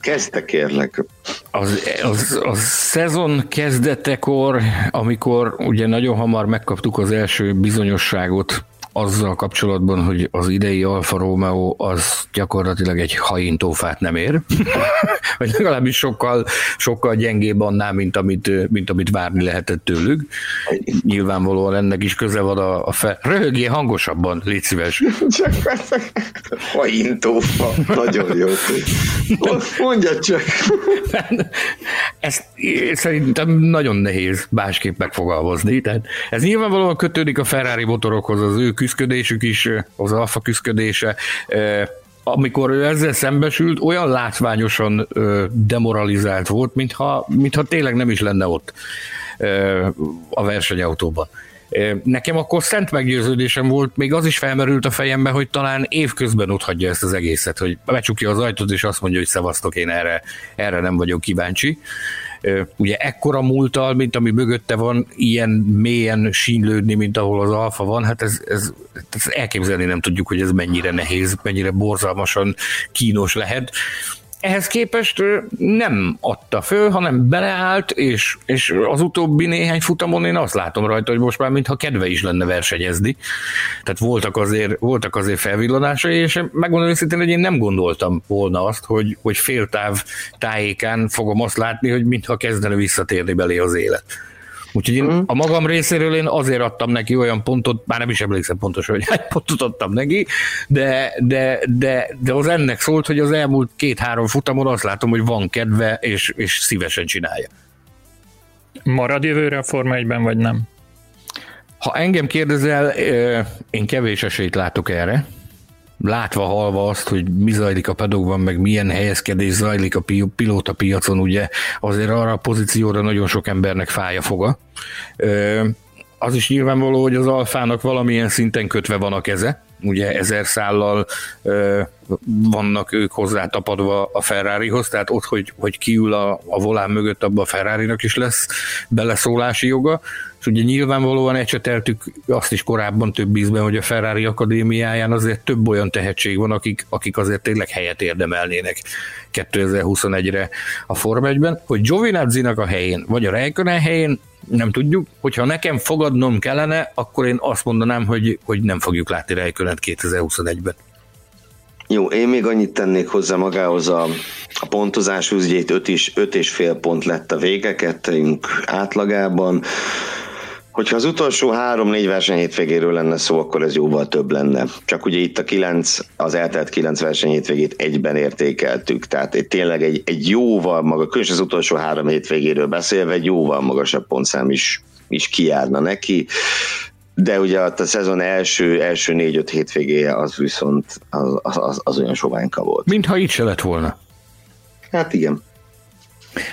kezdte kérlek. Az, az, az szezon kezdetekor, amikor ugye nagyon hamar megkaptuk az első bizonyosságot azzal kapcsolatban, hogy az idei Alfa Romeo az gyakorlatilag egy haintófát nem ér, vagy legalábbis sokkal, sokkal gyengébb annál, mint amit, mint amit várni lehetett tőlük. Nyilvánvalóan ennek is köze van a, a fel... Röhögjé hangosabban, légy szíves. Csak haintófa, nagyon jó. Mondja csak. Ezt szerintem nagyon nehéz másképp megfogalmazni. Tehát ez nyilvánvalóan kötődik a Ferrari motorokhoz, az ő küzdködésük is, az alfa küzdködése, amikor ő ezzel szembesült, olyan látványosan demoralizált volt, mintha, mintha tényleg nem is lenne ott a versenyautóban. Nekem akkor szent meggyőződésem volt, még az is felmerült a fejembe, hogy talán évközben ott hagyja ezt az egészet, hogy becsukja az ajtót, és azt mondja, hogy szevasztok, én erre, erre nem vagyok kíváncsi ugye ekkora múltal, mint ami mögötte van, ilyen mélyen sínlődni, mint ahol az alfa van, hát ez, ez, ez elképzelni nem tudjuk, hogy ez mennyire nehéz, mennyire borzalmasan kínos lehet. Ehhez képest nem adta föl, hanem beleállt, és, és az utóbbi néhány futamon én azt látom rajta, hogy most már mintha kedve is lenne versenyezni. Tehát voltak azért, voltak azért felvillanásai, és megmondom őszintén, hogy én nem gondoltam volna azt, hogy, hogy féltáv tájékán fogom azt látni, hogy mintha kezdene visszatérni belé az élet. Úgyhogy én uh-huh. a magam részéről én azért adtam neki olyan pontot, már nem is emlékszem pontosan, hogy hány pontot adtam neki, de, de, de, de az ennek szólt, hogy az elmúlt két-három futamon azt látom, hogy van kedve, és, és szívesen csinálja. Marad jövőre a Forma 1-ben, vagy nem? Ha engem kérdezel, én kevés esélyt látok erre látva halva azt, hogy mi zajlik a pedokban, meg milyen helyezkedés zajlik a pilóta piacon, ugye azért arra a pozícióra nagyon sok embernek fáj a foga. Az is nyilvánvaló, hogy az alfának valamilyen szinten kötve van a keze, ugye ezer szállal vannak ők hozzá tapadva a Ferrarihoz, tehát ott, hogy, hogy kiül a, a volán mögött, abban a Ferrari-nak is lesz beleszólási joga, és ugye nyilvánvalóan ecseteltük azt is korábban több ízben, hogy a Ferrari Akadémiáján azért több olyan tehetség van, akik, akik azért tényleg helyet érdemelnének 2021-re a Form 1-ben, hogy Giovinazzi-nak a helyén, vagy a Räikkönen helyén, nem tudjuk, hogyha nekem fogadnom kellene, akkor én azt mondanám, hogy, hogy nem fogjuk látni Räikkönet 2021-ben. Jó, én még annyit tennék hozzá magához a, a pontozás ugye 5 is, öt és fél pont lett a vége, kettőnk átlagában. Hogyha az utolsó három-négy verseny hétvégéről lenne szó, akkor ez jóval több lenne. Csak ugye itt a kilenc, az eltelt kilenc verseny hétvégét egyben értékeltük, tehát egy, tényleg egy, egy jóval maga, különösen az utolsó három hétvégéről beszélve, egy jóval magasabb pontszám is, is kijárna neki de ugye a, szezon első, első négy-öt hétvégéje az viszont az, az, az olyan soványka volt. Mintha itt se lett volna. Hát igen.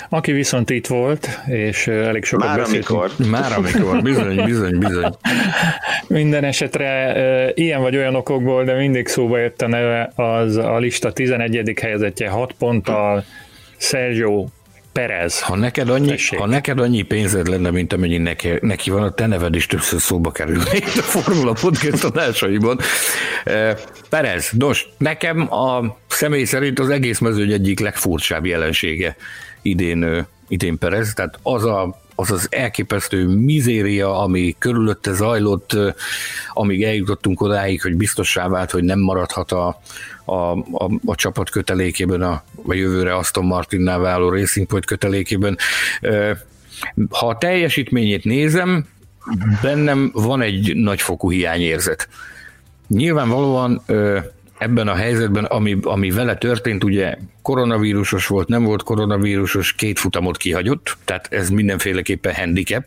Aki viszont itt volt, és elég sokat Már beszéltünk. amikor. Már amikor, bizony, bizony, bizony. Minden esetre ilyen vagy olyan okokból, de mindig szóba jött a neve, az a lista 11. helyezettje 6 ponttal, Sergio Perez. Ha neked, annyi, ha neked annyi pénzed lenne, mint amennyi neki, neki van, a te neved is többször szóba kerül itt a Formula Podcast adásaiban. Perez, nos, nekem a személy szerint az egész mezőny egyik legfurcsább jelensége idén, idén Perez, tehát az a az az elképesztő mizéria, ami körülötte zajlott, amíg eljutottunk odáig, hogy biztossá vált, hogy nem maradhat a, a, a, a csapat kötelékében, a, a jövőre Aston Martinnál váló Racing Point kötelékében. Ha a teljesítményét nézem, bennem van egy nagyfokú hiányérzet. Nyilvánvalóan ebben a helyzetben, ami, ami vele történt, ugye koronavírusos volt, nem volt koronavírusos, két futamot kihagyott, tehát ez mindenféleképpen handicap.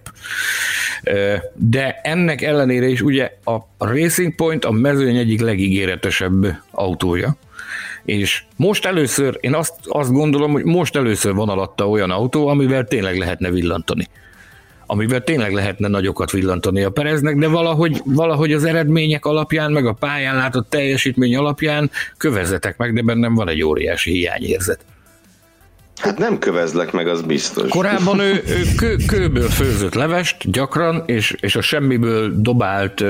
De ennek ellenére is ugye a Racing Point a mezőny egyik legígéretesebb autója, és most először, én azt, azt gondolom, hogy most először van alatta olyan autó, amivel tényleg lehetne villantani amivel tényleg lehetne nagyokat villantani a Pereznek, de valahogy, valahogy az eredmények alapján, meg a pályán látott teljesítmény alapján kövezetek meg, de bennem van egy óriási hiányérzet. Hát nem kövezlek meg, az biztos. Korábban ő, ő kő, kőből főzött levest gyakran, és, és a semmiből dobált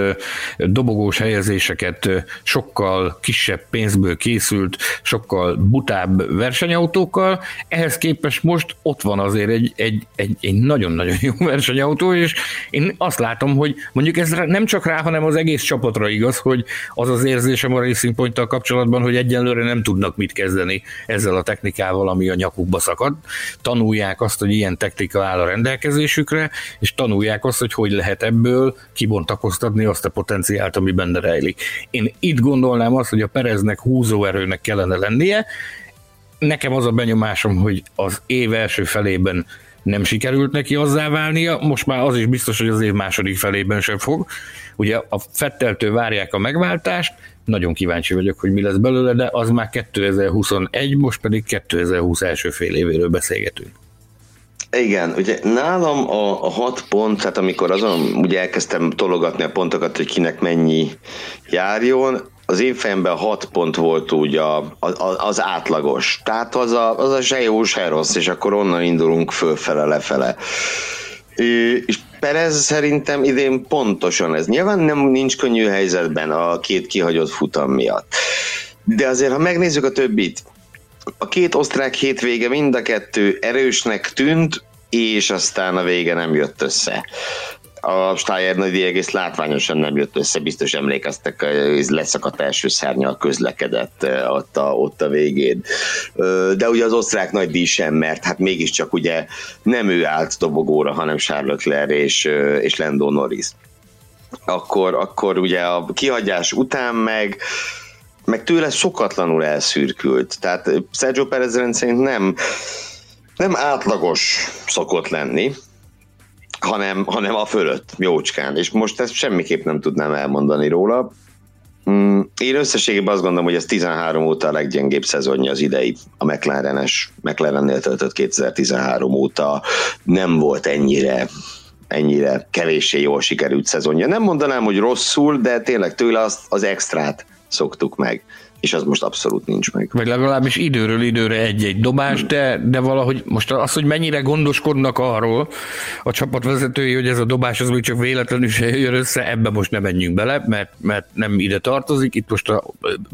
dobogós helyezéseket sokkal kisebb pénzből készült, sokkal butább versenyautókkal. Ehhez képest most ott van azért egy, egy, egy, egy nagyon-nagyon jó versenyautó, és én azt látom, hogy mondjuk ez nem csak rá, hanem az egész csapatra igaz, hogy az az érzésem a Racing point kapcsolatban, hogy egyenlőre nem tudnak mit kezdeni ezzel a technikával, ami a nyakukba szakad, tanulják azt, hogy ilyen technika áll a rendelkezésükre, és tanulják azt, hogy hogy lehet ebből kibontakoztatni azt a potenciált, ami benne rejlik. Én itt gondolnám azt, hogy a Pereznek húzóerőnek kellene lennie, nekem az a benyomásom, hogy az év első felében nem sikerült neki azzá válnia, most már az is biztos, hogy az év második felében sem fog. Ugye a Fetteltől várják a megváltást, nagyon kíváncsi vagyok, hogy mi lesz belőle, de az már 2021, most pedig 2020 első fél évéről beszélgetünk. Igen, ugye nálam a, a hat pont, tehát amikor azon ugye elkezdtem tologatni a pontokat, hogy kinek mennyi járjon, az én fejemben hat pont volt úgy a, a, az átlagos. Tehát az a, az a se jó, se rossz, és akkor onnan indulunk fölfele, lefele. És Perez szerintem idén pontosan ez. Nyilván nem nincs könnyű helyzetben a két kihagyott futam miatt. De azért, ha megnézzük a többit, a két osztrák hétvége mind a kettő erősnek tűnt, és aztán a vége nem jött össze a Steyer nagy egész látványosan nem jött össze, biztos emlékeztek, leszakadt első szárnyal közlekedett ott a, ott a végén. De ugye az osztrák nagy díj sem, mert hát mégiscsak ugye nem ő állt dobogóra, hanem Charles Leclerc és, és Lando Norris. Akkor, akkor ugye a kihagyás után meg meg tőle szokatlanul elszürkült. Tehát Sergio Perez rendszerint nem, nem átlagos szokott lenni, hanem, hanem a fölött, jócskán. És most ezt semmiképp nem tudnám elmondani róla. Mm, én összességében azt gondolom, hogy ez 13 óta a leggyengébb szezonja az idei. A McLaren-es, McLaren-nél töltött 2013 óta nem volt ennyire ennyire kevéssé jól sikerült szezonja. Nem mondanám, hogy rosszul, de tényleg tőle azt, az extrát szoktuk meg és az most abszolút nincs meg. Vagy legalábbis időről időre egy-egy dobás, de, de valahogy most az, hogy mennyire gondoskodnak arról a csapatvezetői, hogy ez a dobás az még csak véletlenül se jön össze, ebbe most nem menjünk bele, mert, mert nem ide tartozik. Itt most a,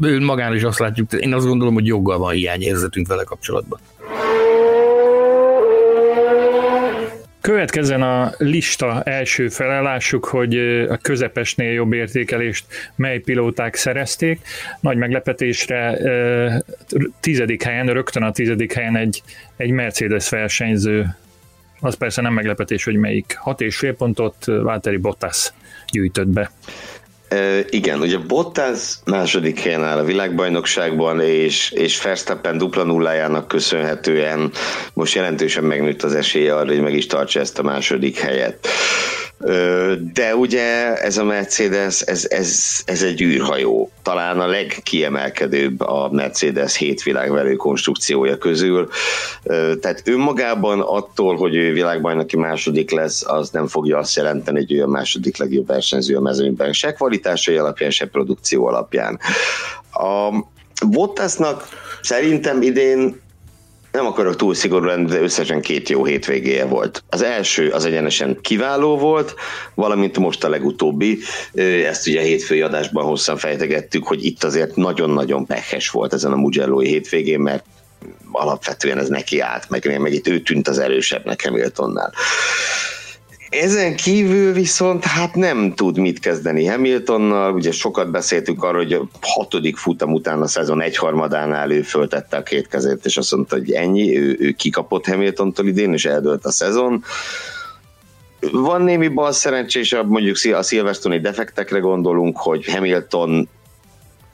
önmagán is azt látjuk, én azt gondolom, hogy joggal van hiányérzetünk vele kapcsolatban. Következzen a lista első felállásuk, hogy a közepesnél jobb értékelést mely pilóták szerezték. Nagy meglepetésre tizedik helyen, rögtön a tizedik helyen egy, egy Mercedes versenyző az persze nem meglepetés, hogy melyik. Hat és fél pontot Válteri Bottas gyűjtött be. Igen, ugye Bottas második helyen áll a világbajnokságban, és, és Verstappen dupla nullájának köszönhetően most jelentősen megnőtt az esélye arra, hogy meg is tartsa ezt a második helyet. De ugye ez a Mercedes, ez, ez, ez egy űrhajó. Talán a legkiemelkedőbb a Mercedes hét világverő konstrukciója közül. Tehát önmagában attól, hogy ő világbajnoki második lesz, az nem fogja azt jelenteni, hogy ő a második legjobb versenyző a mezőnyben. Se kvalitásai alapján, se produkció alapján. A Bottasnak szerintem idén nem akarok túl szigorú lenni, de összesen két jó hétvégéje volt. Az első az egyenesen kiváló volt, valamint most a legutóbbi, ezt ugye a hétfői adásban hosszan fejtegettük, hogy itt azért nagyon-nagyon pehes volt ezen a Mugello-i hétvégén, mert alapvetően ez neki állt, meg, meg itt ő tűnt az erősebbnek Hamiltonnál. Ezen kívül viszont hát nem tud mit kezdeni Hamiltonnal, ugye sokat beszéltünk arról, hogy a hatodik futam után a szezon egyharmadánál ő föltette a két kezét, és azt mondta, hogy ennyi, ő, ő kikapott Hamiltontól idén, és eldőlt a szezon. Van némi bal szerencsés, mondjuk a Silverstone-i defektekre gondolunk, hogy Hamilton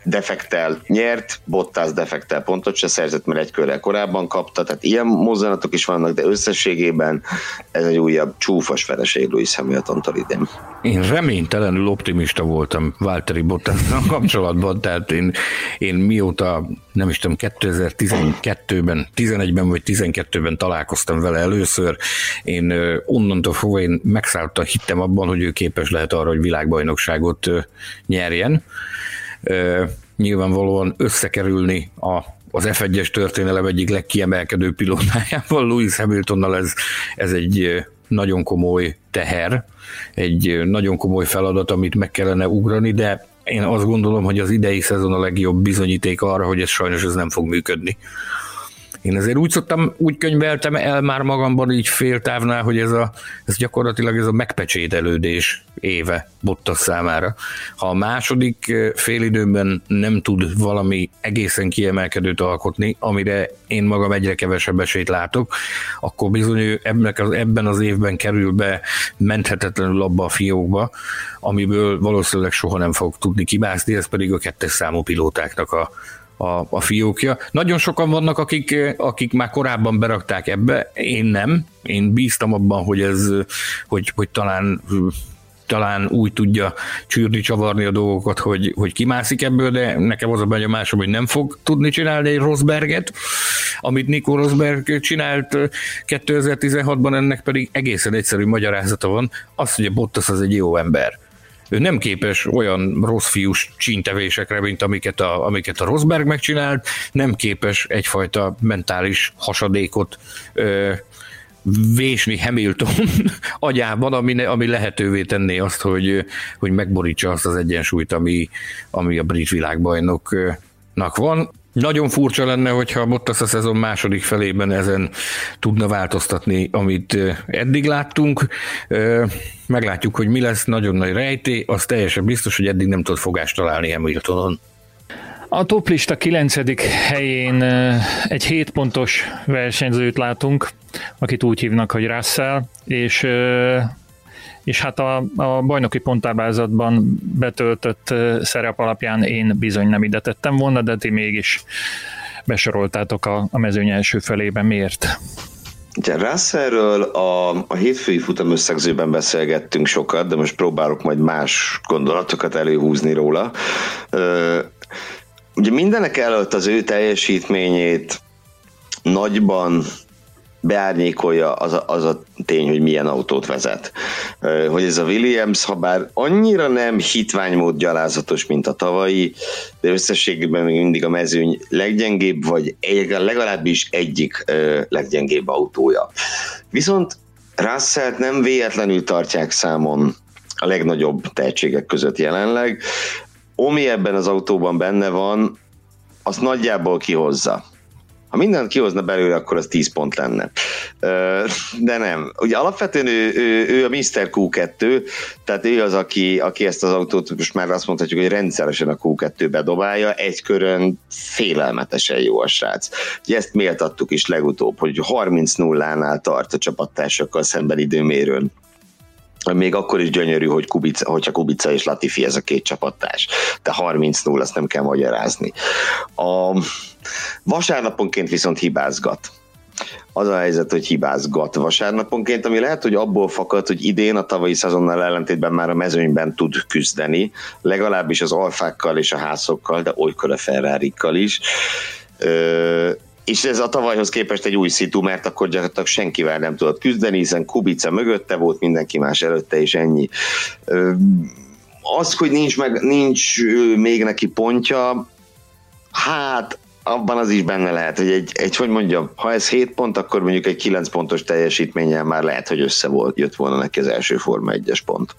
defektel nyert, Bottas defektel pontot se szerzett, mert egy körrel korábban kapta, tehát ilyen mozzanatok is vannak, de összességében ez egy újabb csúfos vereség Louis hamilton idén. Én reménytelenül optimista voltam Valtteri Bottassal kapcsolatban, tehát én, én mióta, nem is tudom, 2012-ben, 11-ben vagy 12-ben találkoztam vele először, én onnantól fogva én megszálltam, hittem abban, hogy ő képes lehet arra, hogy világbajnokságot nyerjen nyilvánvalóan összekerülni a az F1-es történelem egyik legkiemelkedő pilótájával, Louis Hamiltonnal ez, ez egy nagyon komoly teher, egy nagyon komoly feladat, amit meg kellene ugrani, de én azt gondolom, hogy az idei szezon a legjobb bizonyíték arra, hogy ez sajnos ez nem fog működni. Én ezért úgy szoktam, úgy könyveltem el már magamban így fél távnál, hogy ez, a, ez gyakorlatilag ez a megpecsételődés éve Bottas számára. Ha a második félidőben nem tud valami egészen kiemelkedőt alkotni, amire én magam egyre kevesebb esélyt látok, akkor bizony ebben az évben kerül be menthetetlenül abba a fiókba, amiből valószínűleg soha nem fog tudni kibászni, ez pedig a kettes számú pilótáknak a, a, a fiókja. Nagyon sokan vannak, akik, akik már korábban berakták ebbe, én nem. Én bíztam abban, hogy ez, hogy, hogy talán talán úgy tudja csűrni, csavarni a dolgokat, hogy, hogy kimászik ebből, de nekem az a benyomásom, hogy nem fog tudni csinálni egy Rosberget, amit Nico Rosberg csinált 2016-ban, ennek pedig egészen egyszerű magyarázata van, az, hogy a Bottas az egy jó ember ő nem képes olyan rossz fiús csíntevésekre, mint amiket a, amiket a Rosberg megcsinált, nem képes egyfajta mentális hasadékot ö, vésni Hamilton agyában, ami, ami lehetővé tenné azt, hogy, hogy megborítsa azt az egyensúlyt, ami, ami a brit világbajnoknak van. Nagyon furcsa lenne, hogyha Bottas a szezon második felében ezen tudna változtatni, amit eddig láttunk. Meglátjuk, hogy mi lesz, nagyon nagy rejté, az teljesen biztos, hogy eddig nem tud fogást találni Hamiltonon. A toplista 9. helyén egy 7 pontos versenyzőt látunk, akit úgy hívnak, hogy Russell, és és hát a, a bajnoki ponttáblázatban betöltött szerep alapján én bizony nem ide tettem volna, de ti mégis besoroltátok a, a mezőny első felében. Miért? Ugye Russellről a, a hétfői futam összegzőben beszélgettünk sokat, de most próbálok majd más gondolatokat előhúzni róla. Ugye mindenek előtt az ő teljesítményét nagyban beárnyékolja az a, az a tény, hogy milyen autót vezet. Hogy ez a Williams, ha bár annyira nem hitványmód gyalázatos, mint a tavalyi, de összességében még mindig a mezőny leggyengébb, vagy legalábbis egyik leggyengébb autója. Viszont russell nem véletlenül tartják számon a legnagyobb tehetségek között jelenleg. Omi ebben az autóban benne van, azt nagyjából kihozza. Ha mindent kihozna belőle, akkor az 10 pont lenne. De nem. Ugye alapvetően ő, ő, ő a Mr. Q2, tehát ő az, aki, aki ezt az autót most már azt mondhatjuk, hogy rendszeresen a Q2-be dobálja, egy körön félelmetesen jó a srác. Ugye ezt méltattuk is legutóbb, hogy 30-0-nál tart a csapattársakkal szemben időmérőn még akkor is gyönyörű, hogy Kubica, hogyha Kubica és Latifi ez a két csapattárs. De 30-0, azt nem kell magyarázni. A vasárnaponként viszont hibázgat. Az a helyzet, hogy hibázgat vasárnaponként, ami lehet, hogy abból fakad, hogy idén a tavalyi szezonnal ellentétben már a mezőnyben tud küzdeni, legalábbis az alfákkal és a házokkal, de olykor a ferrari is. És ez a tavalyhoz képest egy új szitu, mert akkor gyakorlatilag senkivel nem tudott küzdeni, hiszen Kubica mögötte volt, mindenki más előtte, és ennyi. Az, hogy nincs, meg, nincs még neki pontja, hát abban az is benne lehet, hogy egy, egy hogy mondjam, ha ez 7 pont, akkor mondjuk egy 9 pontos teljesítménnyel már lehet, hogy össze volt, jött volna neki az első Forma 1-es pont.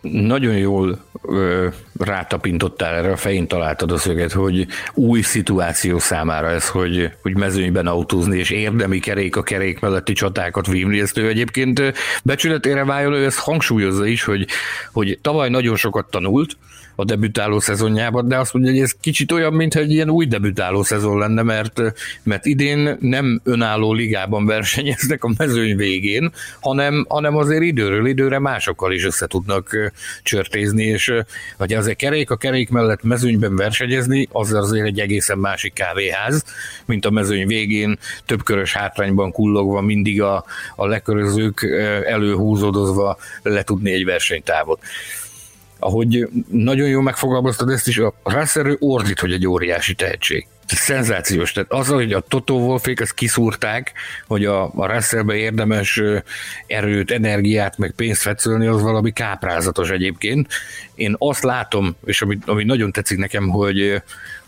Nagyon jól ö, rátapintottál erre, a fején találtad a szöget, hogy új szituáció számára ez, hogy, hogy mezőnyben autózni, és érdemi kerék a kerék melletti csatákat vívni, ezt ő egyébként becsületére váljon, ő ezt hangsúlyozza is, hogy, hogy tavaly nagyon sokat tanult, a debütáló szezonjában, de azt mondja, hogy ez kicsit olyan, mintha egy ilyen új debütáló szezon lenne, mert, mert idén nem önálló ligában versenyeznek a mezőny végén, hanem, hanem azért időről időre másokkal is össze tudnak csörtézni, és hogy azért kerék a kerék mellett mezőnyben versenyezni, az azért egy egészen másik kávéház, mint a mezőny végén többkörös hátrányban kullogva mindig a, a lekörözők előhúzódozva letudni egy versenytávot ahogy nagyon jó megfogalmaztad ezt is, a Russell ordít, hogy egy óriási tehetség. Szenzációs. Tehát az, hogy a Toto Wolfék ezt kiszúrták, hogy a, a Russellbe érdemes erőt, energiát, meg pénzt fetszölni, az valami káprázatos egyébként. Én azt látom, és ami, ami nagyon tetszik nekem, hogy,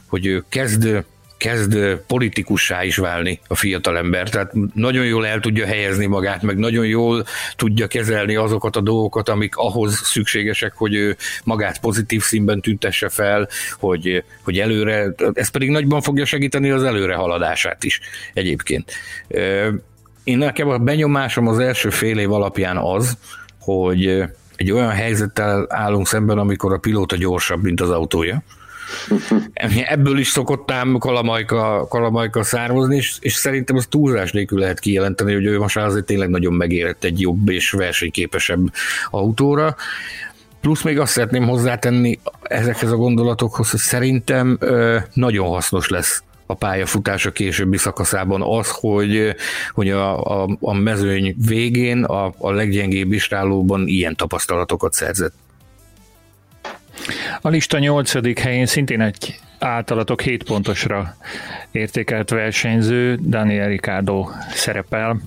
hogy kezd kezd politikussá is válni a fiatalember. Tehát nagyon jól el tudja helyezni magát, meg nagyon jól tudja kezelni azokat a dolgokat, amik ahhoz szükségesek, hogy ő magát pozitív színben tüntesse fel, hogy, hogy előre, ez pedig nagyban fogja segíteni az előre haladását is egyébként. Én nekem a benyomásom az első fél év alapján az, hogy egy olyan helyzettel állunk szemben, amikor a pilóta gyorsabb, mint az autója, Ebből is szokott ám kalamajka, kalamajka származni, és, és szerintem az túlzás nélkül lehet kijelenteni, hogy ő most azért tényleg nagyon megérett egy jobb és versenyképesebb autóra. Plusz még azt szeretném hozzátenni ezekhez a gondolatokhoz, hogy szerintem ö, nagyon hasznos lesz a pályafutása későbbi szakaszában az, hogy, hogy a, a, a mezőny végén a, a leggyengébb istálóban ilyen tapasztalatokat szerzett. A lista nyolcadik helyén szintén egy általatok 7 pontosra értékelt versenyző, Daniel Ricardo szerepel.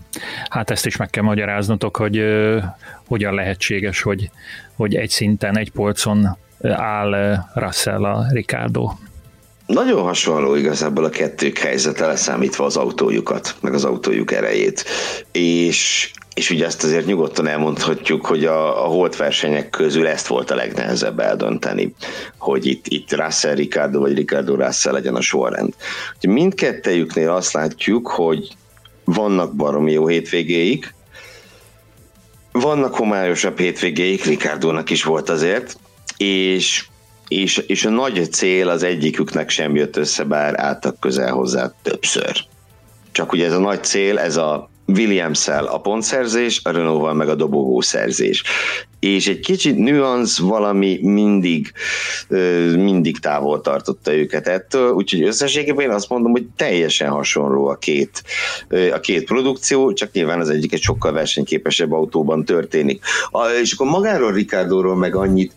Hát ezt is meg kell magyaráznotok, hogy uh, hogyan lehetséges, hogy, hogy egy szinten, egy polcon áll Russell a Ricardo. Nagyon hasonló igazából a kettők helyzete leszámítva az autójukat, meg az autójuk erejét. És és ugye ezt azért nyugodtan elmondhatjuk, hogy a, a holt versenyek közül ezt volt a legnehezebb eldönteni, hogy itt, itt Russell Ricardo vagy Ricardo Russell legyen a sorrend. Ugye mindkettejüknél azt látjuk, hogy vannak baromi jó hétvégéig, vannak homályosabb hétvégéig, Ricardónak is volt azért, és, és, és a nagy cél az egyiküknek sem jött össze, bár álltak közel hozzá többször. Csak ugye ez a nagy cél, ez a Williams-szel a pontszerzés, a Renault-val meg a dobogószerzés. És egy kicsit nüansz valami mindig, mindig távol tartotta őket ettől, úgyhogy összességében én azt mondom, hogy teljesen hasonló a két, a két produkció, csak nyilván az egyik egy sokkal versenyképesebb autóban történik. És akkor magáról Ricardóról meg annyit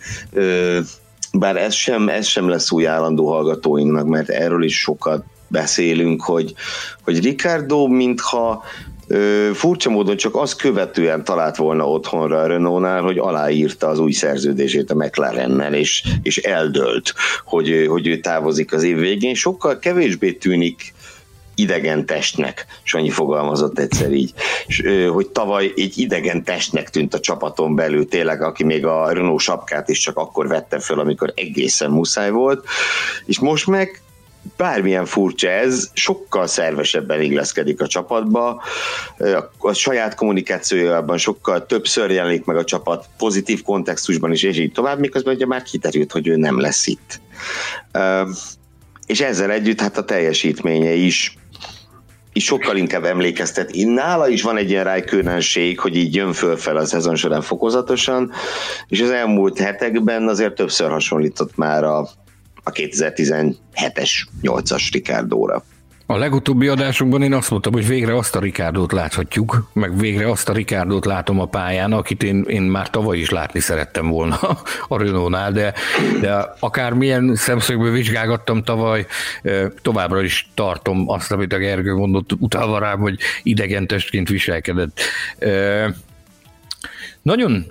bár ez sem, ez sem lesz új állandó hallgatóinknak, mert erről is sokat beszélünk, hogy, hogy Ricardo mintha Ö, furcsa módon csak az követően talált volna otthonra a Renault-nál, hogy aláírta az új szerződését a McLarennel, és, és eldölt, hogy, hogy ő távozik az év végén. Sokkal kevésbé tűnik idegen testnek, Sanyi fogalmazott egyszer így, és, hogy tavaly egy idegen testnek tűnt a csapaton belül tényleg, aki még a Renault sapkát is csak akkor vette föl, amikor egészen muszáj volt, és most meg bármilyen furcsa ez, sokkal szervesebben illeszkedik a csapatba, a saját kommunikációjában sokkal többször jelenik meg a csapat pozitív kontextusban is, és így tovább, miközben ugye már kiterült, hogy ő nem lesz itt. És ezzel együtt hát a teljesítménye is is sokkal inkább emlékeztet. Nála is van egy ilyen rájkőnenség, hogy így jön fölfel a szezon során fokozatosan, és az elmúlt hetekben azért többször hasonlított már a, a 2017-es 8-as Ricardóra. A legutóbbi adásunkban én azt mondtam, hogy végre azt a Rikárdót láthatjuk, meg végre azt a Rikárdót látom a pályán, akit én, én már tavaly is látni szerettem volna a Renault-nál, de, de akármilyen szemszögből vizsgálgattam tavaly, továbbra is tartom azt, amit a Gergő mondott utána rám, hogy idegen testként viselkedett. Nagyon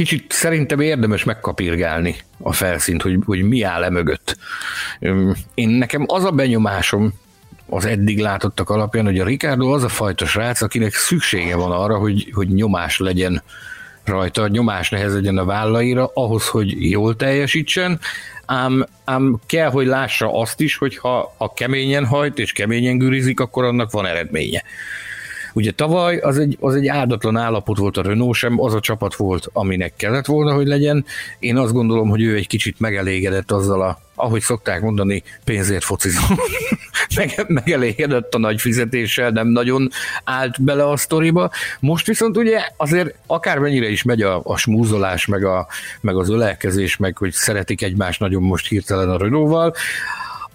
kicsit szerintem érdemes megkapirgálni a felszínt, hogy, hogy mi áll e mögött. Én nekem az a benyomásom, az eddig látottak alapján, hogy a Ricardo az a fajta srác, akinek szüksége van arra, hogy, hogy nyomás legyen rajta, nyomás nehezedjen a vállaira ahhoz, hogy jól teljesítsen, ám, ám kell, hogy lássa azt is, hogy ha a keményen hajt és keményen gürizik, akkor annak van eredménye. Ugye tavaly az egy, az egy áldatlan állapot volt a Renault sem, az a csapat volt, aminek kellett volna, hogy legyen. Én azt gondolom, hogy ő egy kicsit megelégedett azzal a, ahogy szokták mondani, pénzért focizom. Meg, megelégedett a nagy fizetéssel, nem nagyon állt bele a sztoriba. Most viszont ugye azért akármennyire is megy a, a smúzolás, meg, a, meg az ölelkezés, meg hogy szeretik egymást nagyon most hirtelen a Renault-val,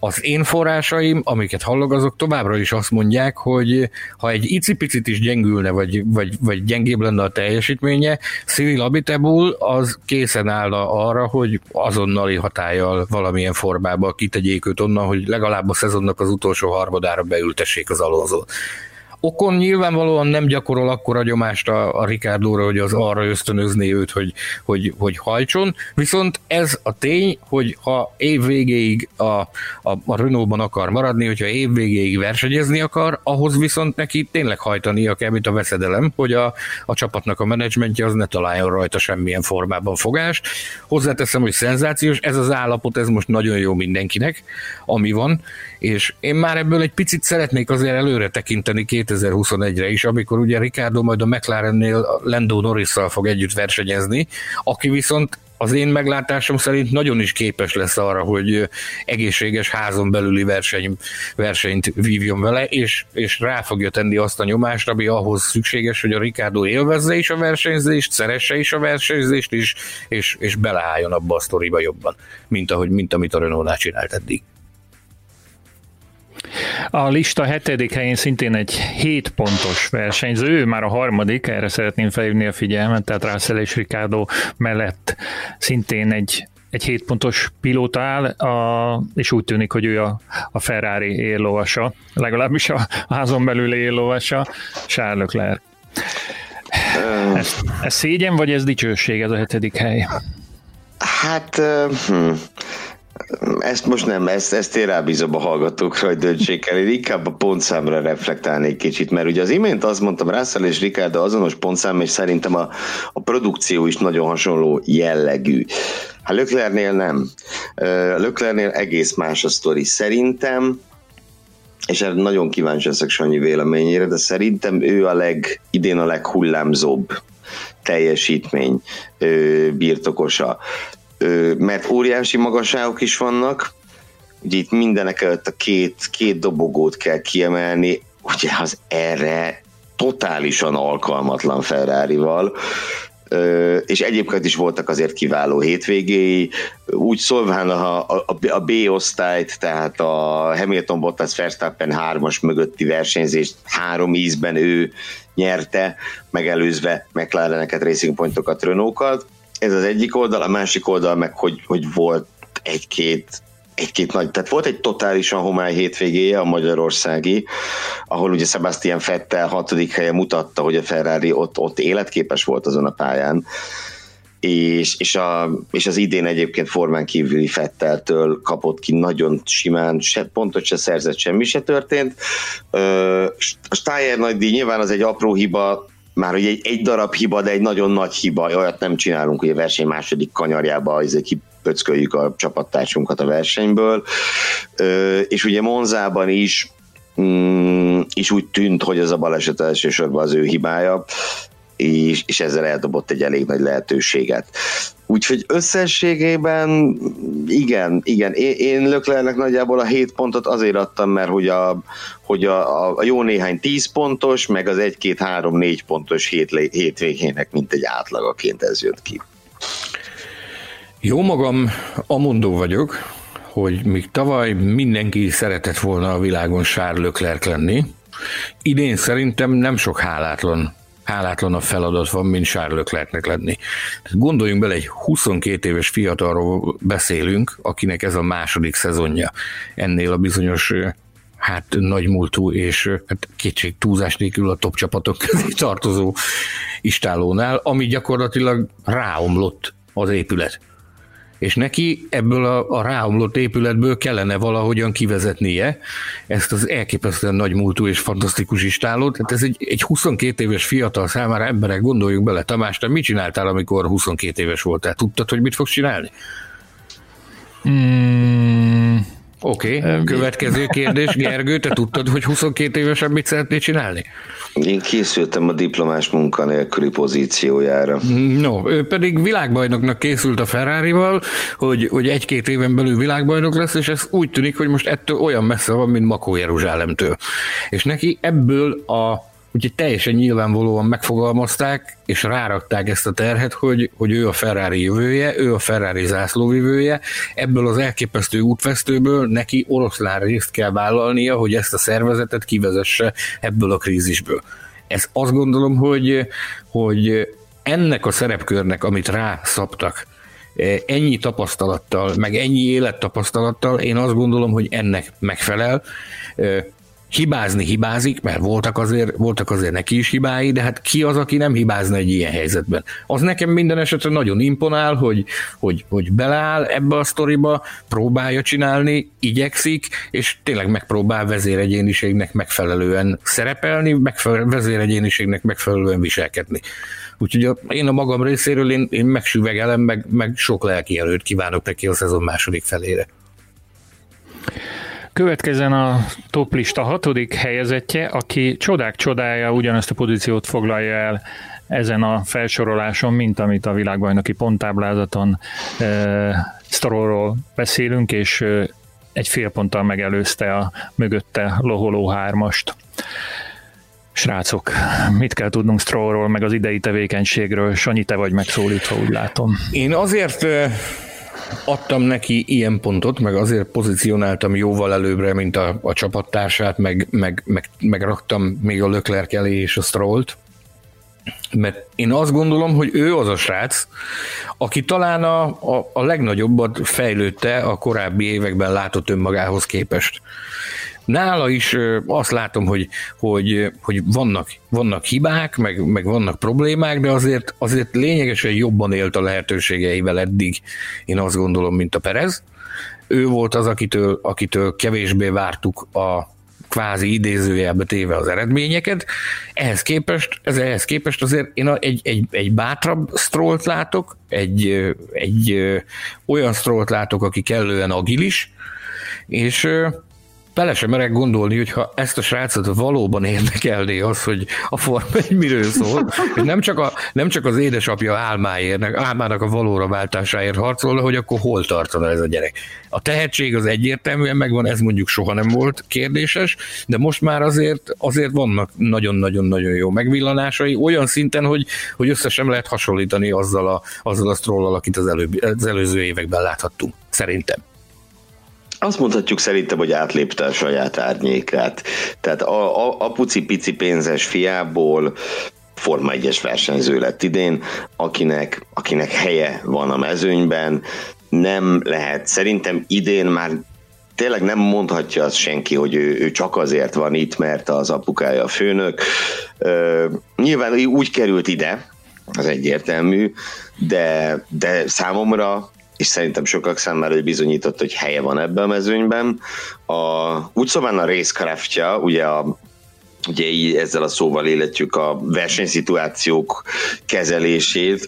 az én forrásaim, amiket hallok, azok továbbra is azt mondják, hogy ha egy icipicit is gyengülne, vagy, vagy, vagy gyengébb lenne a teljesítménye, Civil Abitebul az készen állna arra, hogy azonnali hatállyal valamilyen formában kitegyék őt onnan, hogy legalább a szezonnak az utolsó harmadára beültessék az alonzót. Okon nyilvánvalóan nem gyakorol akkor a nyomást a, a Ricardo-ra, hogy az arra ösztönözné őt, hogy, hogy, hogy hajtson, viszont ez a tény, hogy ha év végéig a, a, a Renault-ban akar maradni, hogyha év végéig versenyezni akar, ahhoz viszont neki tényleg hajtania kell, mint a veszedelem, hogy a, a csapatnak a menedzsmentje az ne találjon rajta semmilyen formában fogást. Hozzáteszem, hogy szenzációs, ez az állapot, ez most nagyon jó mindenkinek, ami van, és én már ebből egy picit szeretnék azért előre tekinteni 2021-re is, amikor ugye Ricardo majd a McLarennél Lando norris fog együtt versenyezni, aki viszont az én meglátásom szerint nagyon is képes lesz arra, hogy egészséges házon belüli verseny, versenyt vívjon vele, és, és rá fogja tenni azt a nyomást, ami ahhoz szükséges, hogy a Ricardo élvezze is a versenyzést, szeresse is a versenyzést, és, és, és beleálljon abba a sztoriba jobban, mint, ahogy, mint amit a Renault-nál csinált eddig. A lista hetedik helyén szintén egy 7 pontos versenyző, ő már a harmadik, erre szeretném felhívni a figyelmet, tehát Russell és Ricardo mellett szintén egy egy 7 pontos pilóta áll, a, és úgy tűnik, hogy ő a, a Ferrari éllovasa, legalábbis a házon belül éllovasa, Charles Leclerc. Ez, ez szégyen, vagy ez dicsőség, ez a hetedik hely? Hát, hm, Ezt most nem, ezt, ezt én rábízom a hallgatókra, hogy döntsék el. Én inkább a pontszámra reflektálnék kicsit, mert ugye az imént azt mondtam, Russell és Ricardo azonos pontszám, és szerintem a, a produkció is nagyon hasonló jellegű. Hát Löklernél nem. Löklernél egész más a sztori. Szerintem és erre nagyon kíváncsi leszek Sanyi véleményére, de szerintem ő a leg, idén a leghullámzóbb teljesítmény ö, birtokosa. Mert óriási magasságok is vannak, ugye itt mindenek előtt a két, két dobogót kell kiemelni, ugye az erre totálisan alkalmatlan Ferrari-val, és egyébként is voltak azért kiváló hétvégéi, úgy szólván a, a, a B-osztályt, tehát a Hamilton Bottas Verstappen hármas mögötti versenyzést három ízben ő nyerte, megelőzve McLareneket, Racing Pointokat, Renault-kat. Ez az egyik oldal, a másik oldal meg, hogy, hogy volt egy-két egy-két nagy, tehát volt egy totálisan homály hétvégéje a magyarországi, ahol ugye Sebastian Fettel hatodik helye mutatta, hogy a Ferrari ott, ott életképes volt azon a pályán, és, és, a, és az idén egyébként formán kívüli Fetteltől kapott ki nagyon simán, se pontot se szerzett, semmi se történt. A Steyer nagy díj nyilván az egy apró hiba, már hogy egy, egy darab hiba, de egy nagyon nagy hiba, olyat nem csinálunk, hogy a verseny második kanyarjába egy pöcköljük a csapattársunkat a versenyből, és ugye Monzában is mm, is úgy tűnt, hogy ez a baleset elsősorban az ő hibája, és, és ezzel eldobott egy elég nagy lehetőséget. Úgyhogy összességében igen, igen, én, én Löklernek nagyjából a 7 pontot azért adtam, mert hogy a, hogy a, a jó néhány 10 pontos, meg az 1-2-3-4 pontos hét, hétvégének mint egy átlagaként ez jött ki. Jó magam, amondó vagyok, hogy míg tavaly mindenki szeretett volna a világon Charles Leclerc lenni, idén szerintem nem sok hálátlan hálátlan a feladat van, mint Charles Leclercnek lenni. Gondoljunk bele, egy 22 éves fiatalról beszélünk, akinek ez a második szezonja ennél a bizonyos hát nagymúltú és hát kétség túlzás nélkül a top csapatok közé tartozó istálónál, ami gyakorlatilag ráomlott az épület és neki ebből a, a ráomlott épületből kellene valahogyan kivezetnie ezt az elképesztően nagy múltú és fantasztikus istálót. Tehát ez egy, egy 22 éves fiatal számára emberek, gondoljuk bele, Tamás, te mit csináltál, amikor 22 éves voltál? Tudtad, hogy mit fogsz csinálni? Mm, Oké, okay. következő kérdés. Gergő, te tudtad, hogy 22 évesen mit szeretnél csinálni? Én készültem a diplomás munkanélküli pozíciójára. No, ő pedig világbajnoknak készült a Ferrari-val, hogy, hogy egy-két éven belül világbajnok lesz, és ez úgy tűnik, hogy most ettől olyan messze van, mint Makó Jeruzsálemtől. És neki ebből a Úgyhogy teljesen nyilvánvalóan megfogalmazták, és rárakták ezt a terhet, hogy, hogy ő a Ferrari jövője, ő a Ferrari zászlóvivője, ebből az elképesztő útvesztőből neki oroszlán részt kell vállalnia, hogy ezt a szervezetet kivezesse ebből a krízisből. Ez azt gondolom, hogy, hogy ennek a szerepkörnek, amit rászaptak, ennyi tapasztalattal, meg ennyi élettapasztalattal, én azt gondolom, hogy ennek megfelel hibázni hibázik, mert voltak azért, voltak azért neki is hibái, de hát ki az, aki nem hibázna egy ilyen helyzetben? Az nekem minden esetre nagyon imponál, hogy, hogy, hogy beleáll ebbe a sztoriba, próbálja csinálni, igyekszik, és tényleg megpróbál vezéregyéniségnek megfelelően szerepelni, megfelel, vezéregyéniségnek megfelelően viselkedni. Úgyhogy a, én a magam részéről én, én megsüvegelem, meg, meg sok lelki előtt kívánok neki a szezon második felére. Következzen a toplista hatodik helyezettje, aki csodák csodája ugyanazt a pozíciót foglalja el ezen a felsoroláson, mint amit a világbajnoki ponttáblázaton e, Strollról beszélünk, és e, egy fél ponttal megelőzte a mögötte loholó hármast. Srácok, mit kell tudnunk Strollról, meg az idei tevékenységről? Sanyi, te vagy megszólítva, úgy látom. Én azért adtam neki ilyen pontot, meg azért pozícionáltam jóval előbbre, mint a, a csapattársát, meg, meg, meg, meg raktam még a Löklerk elé és a Strollt, mert én azt gondolom, hogy ő az a srác, aki talán a, a, a legnagyobbat fejlődte a korábbi években látott önmagához képest. Nála is azt látom, hogy, hogy, hogy vannak, vannak hibák, meg, meg vannak problémák, de azért, azért lényegesen jobban élt a lehetőségeivel eddig, én azt gondolom, mint a Perez ő volt az, akitől, akitől kevésbé vártuk a kvázi idézőjelbe téve az eredményeket. Ehhez képest, ez ehhez képest azért én egy, egy, egy bátrabb strollt látok, egy, egy olyan strollt látok, aki kellően agilis, és bele sem merek gondolni, hogy ha ezt a srácot valóban érdekelné az, hogy a Forma egy miről szól, és nem csak, a, nem csak az édesapja álmáért, álmának a valóra váltásáért harcolna, hogy akkor hol tartana ez a gyerek. A tehetség az egyértelműen megvan, ez mondjuk soha nem volt kérdéses, de most már azért, azért vannak nagyon-nagyon-nagyon jó megvillanásai, olyan szinten, hogy, hogy össze sem lehet hasonlítani azzal a, azzal a strollal, akit az, előbb, az előző években láthattunk, szerintem. Azt mondhatjuk szerintem, hogy átlépte a saját árnyékát. Tehát a, a, a puci-pici pénzes fiából Forma 1-es versenyző lett idén, akinek, akinek helye van a mezőnyben, nem lehet. Szerintem idén már tényleg nem mondhatja azt senki, hogy ő, ő csak azért van itt, mert az apukája a főnök. Ö, nyilván úgy került ide, az egyértelmű, de, de számomra és szerintem sokak számára bizonyított, hogy helye van ebben a mezőnyben. A, úgy szóval a racecraftja, ugye a ugye így ezzel a szóval életjük a versenyszituációk kezelését,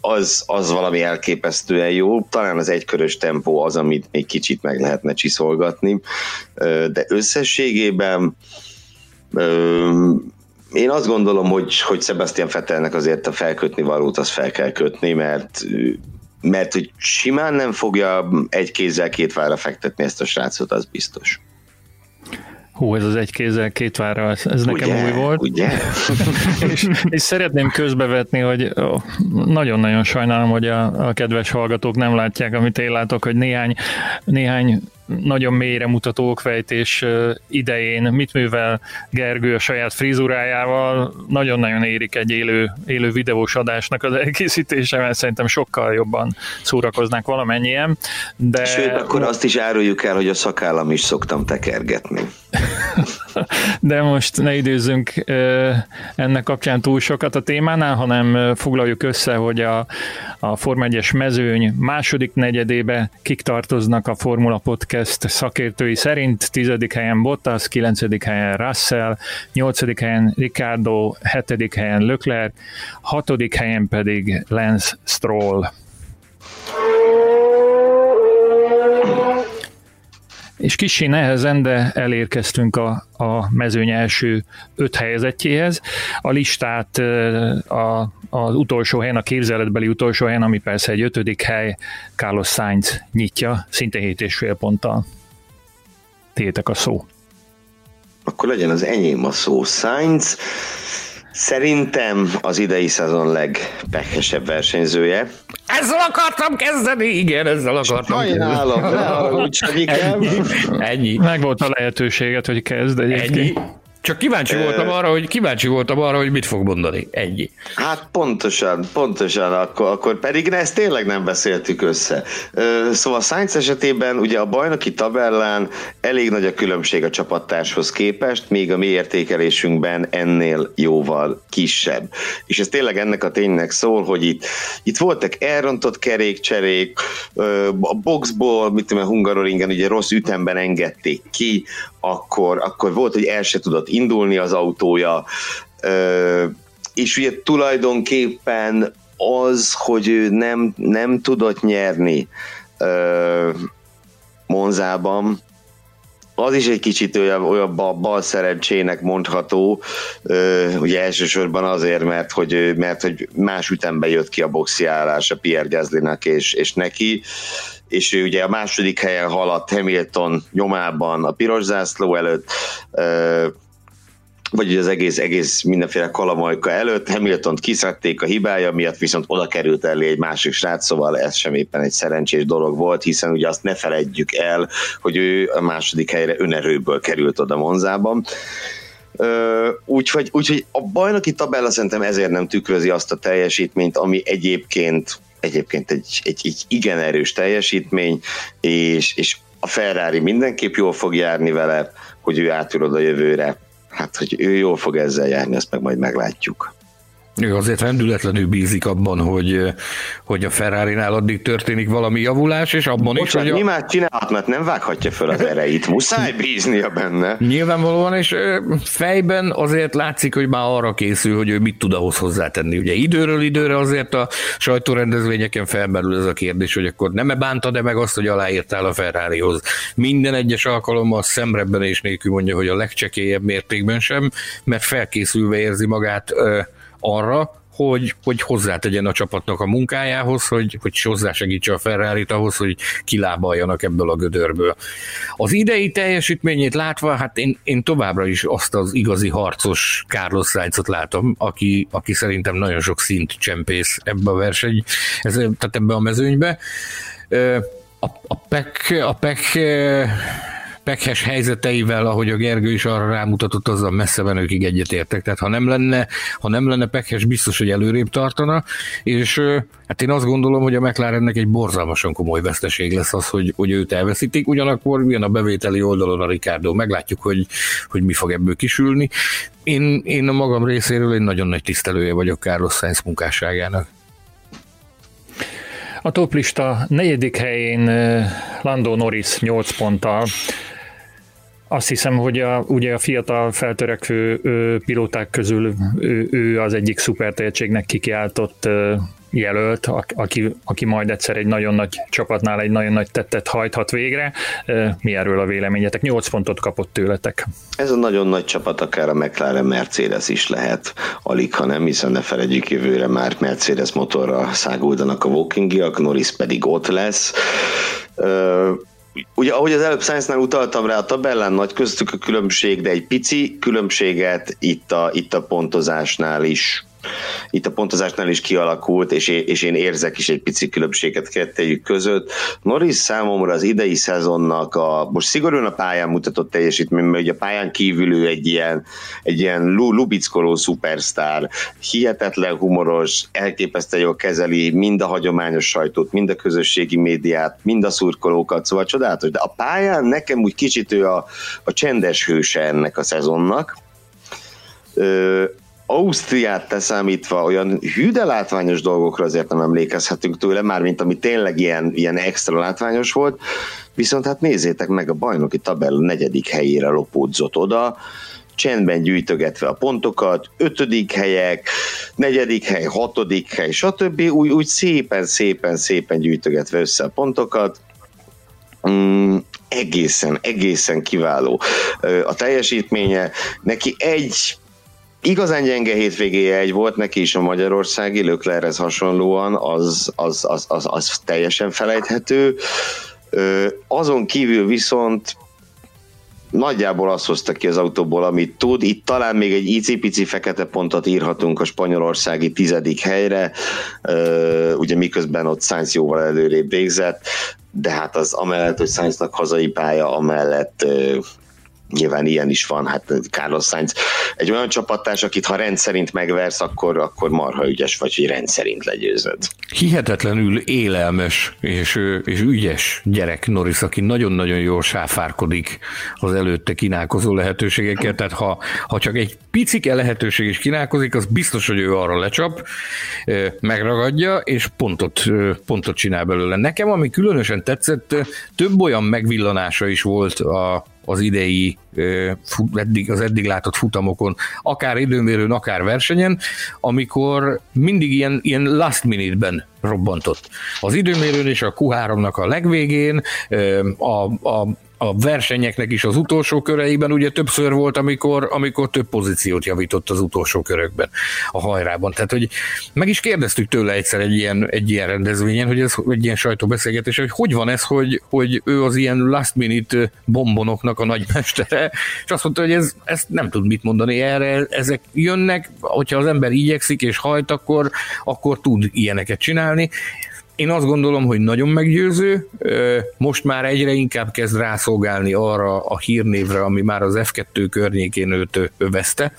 az, az valami elképesztően jó. Talán az egykörös tempó az, amit még kicsit meg lehetne csiszolgatni, de összességében én azt gondolom, hogy, hogy Sebastian Fettelnek azért a felkötni valót az fel kell kötni, mert mert hogy simán nem fogja egy kézzel két vára fektetni ezt a srácot, az biztos. Hú, ez az egy kézzel, két vára, ez, ugye, nekem új volt. Ugye? és, és szeretném közbevetni, hogy ó, nagyon-nagyon sajnálom, hogy a, a kedves hallgatók nem látják, amit én látok, hogy néhány, néhány nagyon mélyre mutató okfejtés idején mit művel Gergő a saját frizurájával, nagyon-nagyon érik egy élő, élő videós adásnak az elkészítése, mert szerintem sokkal jobban szórakoznánk valamennyien. De... Sőt, akkor azt is áruljuk el, hogy a szakállam is szoktam tekergetni. De most ne időzzünk ennek kapcsán túl sokat a témánál, hanem foglaljuk össze, hogy a, a Forma 1-es mezőny második negyedébe kik tartoznak a Formula Podcast szakértői szerint. Tizedik helyen Bottas, kilencedik helyen Russell, nyolcadik helyen Ricardo, hetedik helyen Leclerc, hatodik helyen pedig Lance Stroll és kicsi nehezen, de elérkeztünk a, a mezőny első öt helyezettjéhez. A listát a, az utolsó helyen, a képzeletbeli utolsó helyen, ami persze egy ötödik hely, Carlos Sainz nyitja, szinte hét és fél ponttal. Tétek a szó. Akkor legyen az enyém a szó. Sainz Szerintem az idei szezon legpehesebb versenyzője. Ezzel akartam kezdeni, igen, ezzel akartam Sajnálom, kezdeni. Ennyi. Ennyi. Meg volt a lehetőséget, hogy kezd egyébként. Ennyi. Csak kíváncsi voltam arra, hogy kíváncsi voltam arra, hogy mit fog mondani. Ennyi. Hát pontosan, pontosan, akkor, akkor pedig ezt tényleg nem beszéltük össze. Szóval Sainz esetében ugye a bajnoki tabellán elég nagy a különbség a csapattárshoz képest, még a mi értékelésünkben ennél jóval kisebb. És ez tényleg ennek a ténynek szól, hogy itt, itt voltak elrontott kerékcserék, a boxból, mit tudom, Hungaroringen ugye rossz ütemben engedték ki, akkor, akkor volt, hogy el se tudott indulni az autója, és ugye tulajdonképpen az, hogy ő nem, nem tudott nyerni Monzában, az is egy kicsit olyan, olyan bal szerencsének mondható, ugye elsősorban azért, mert hogy, mert hogy más ütemben jött ki a boxi állás a Pierre Gaslynak és, és neki, és ő ugye a második helyen haladt Hamilton nyomában a piros zászló előtt, vagy az egész, egész mindenféle kalamajka előtt. Hamilton kiszedték a hibája miatt, viszont oda került elé egy másik srác, szóval ez sem éppen egy szerencsés dolog volt, hiszen ugye azt ne feledjük el, hogy ő a második helyre önerőből került oda Monzában. Úgyhogy, úgyhogy a bajnoki tabella szerintem ezért nem tükrözi azt a teljesítményt, ami egyébként egyébként egy, egy, egy igen erős teljesítmény, és, és a Ferrari mindenképp jól fog járni vele, hogy ő átül a jövőre. Hát, hogy ő jól fog ezzel járni, azt meg majd meglátjuk. Ő azért rendületlenül bízik abban, hogy, hogy a Ferrari-nál addig történik valami javulás, és abban Bocsánat, is, hogy... A... Már csinálhat, mert nem vághatja fel az ereit, muszáj bíznia benne. Nyilvánvalóan, és fejben azért látszik, hogy már arra készül, hogy ő mit tud ahhoz hozzátenni. Ugye időről időre azért a sajtórendezvényeken felmerül ez a kérdés, hogy akkor nem-e bántad-e meg azt, hogy aláírtál a Ferrarihoz. Minden egyes alkalommal és nélkül mondja, hogy a legcsekélyebb mértékben sem, mert felkészülve érzi magát arra, hogy, hogy hozzátegyen a csapatnak a munkájához, hogy, hogy hozzásegítse a ferrari ahhoz, hogy kilábaljanak ebből a gödörből. Az idei teljesítményét látva, hát én, én továbbra is azt az igazi harcos Carlos Sainzot látom, aki, aki szerintem nagyon sok szint csempész ebbe a verseny, ez, tehát ebbe a mezőnybe. A, a PEC, a PEC pekhes helyzeteivel, ahogy a Gergő is arra rámutatott, azzal messze menőkig egyetértek. Tehát ha nem lenne, ha nem lenne pekhes, biztos, hogy előrébb tartana, és hát én azt gondolom, hogy a McLarennek egy borzalmasan komoly veszteség lesz az, hogy, hogy őt elveszítik, ugyanakkor jön a bevételi oldalon a Ricardo, meglátjuk, hogy, hogy mi fog ebből kisülni. Én, én a magam részéről egy nagyon nagy tisztelője vagyok Carlos Sainz munkásságának. A toplista negyedik helyén Lando Norris 8 ponttal, azt hiszem, hogy a, ugye a fiatal feltörekvő ő, pilóták közül ő, ő az egyik szupertehetségnek kikiáltott jelölt, aki, aki majd egyszer egy nagyon nagy csapatnál egy nagyon nagy tettet hajthat végre. Mi erről a véleményetek? 8 pontot kapott tőletek. Ez a nagyon nagy csapat akár a McLaren Mercedes is lehet, alig ha nem, hiszen ne felejtjük jövőre már Mercedes motorra száguldanak a Wokingiak, Norris pedig ott lesz ugye ahogy az előbb Sainznál utaltam rá, a tabellán nagy köztük a különbség, de egy pici különbséget itt a, itt a pontozásnál is itt a pontozásnál is kialakult, és én, és én érzek is egy pici különbséget kettejük között. Norris számomra az idei szezonnak a, most szigorúan a pályán mutatott teljesítmény, mert ugye a pályán kívül egy ilyen, egy ilyen lubickoló szupersztár, hihetetlen humoros, elképesztően jól kezeli mind a hagyományos sajtót, mind a közösségi médiát, mind a szurkolókat, szóval csodálatos, de a pályán nekem úgy kicsit ő a, a csendes hőse ennek a szezonnak. Ö, Ausztriát teszámítva olyan hűde látványos dolgokra azért nem emlékezhetünk tőle, már mint ami tényleg ilyen, ilyen extra látványos volt, viszont hát nézzétek meg a bajnoki tabella negyedik helyére lopódzott oda, csendben gyűjtögetve a pontokat, ötödik helyek, negyedik hely, hatodik hely, stb. Úgy, úgy szépen, szépen, szépen gyűjtögetve össze a pontokat. Mm, egészen, egészen kiváló a teljesítménye. Neki egy igazán gyenge hétvégéje egy volt neki is a magyarországi, Löklerhez hasonlóan, az, az, az, az, az teljesen felejthető. Azon kívül viszont nagyjából azt hozta ki az autóból, amit tud. Itt talán még egy icipici fekete pontot írhatunk a spanyolországi tizedik helyre, ugye miközben ott Sainz jóval előrébb végzett, de hát az amellett, hogy Sainznak hazai pálya, amellett nyilván ilyen is van, hát Carlos Sainz egy olyan csapattárs, akit ha rendszerint megversz, akkor, akkor marha ügyes vagy, hogy rendszerint legyőzöd. Hihetetlenül élelmes és, és ügyes gyerek Norris, aki nagyon-nagyon jól sáfárkodik az előtte kínálkozó lehetőségekkel, tehát ha, ha csak egy picike lehetőség is kínálkozik, az biztos, hogy ő arra lecsap, megragadja, és pontot, pontot csinál belőle. Nekem, ami különösen tetszett, több olyan megvillanása is volt a, az idei, eddig, az eddig látott futamokon, akár időmérőn, akár versenyen, amikor mindig ilyen, ilyen last minute-ben robbantott. Az időmérőn és a Q3-nak a legvégén, a, a a versenyeknek is az utolsó köreiben ugye többször volt, amikor, amikor több pozíciót javított az utolsó körökben a hajrában. Tehát, hogy meg is kérdeztük tőle egyszer egy ilyen, egy ilyen rendezvényen, hogy ez egy ilyen sajtóbeszélgetés, hogy hogy van ez, hogy, hogy ő az ilyen last minute bombonoknak a nagymestere, és azt mondta, hogy ez, ezt nem tud mit mondani erre, ezek jönnek, hogyha az ember igyekszik és hajt, akkor, akkor tud ilyeneket csinálni, én azt gondolom, hogy nagyon meggyőző, most már egyre inkább kezd rászolgálni arra a hírnévre, ami már az F2 környékén őt övezte.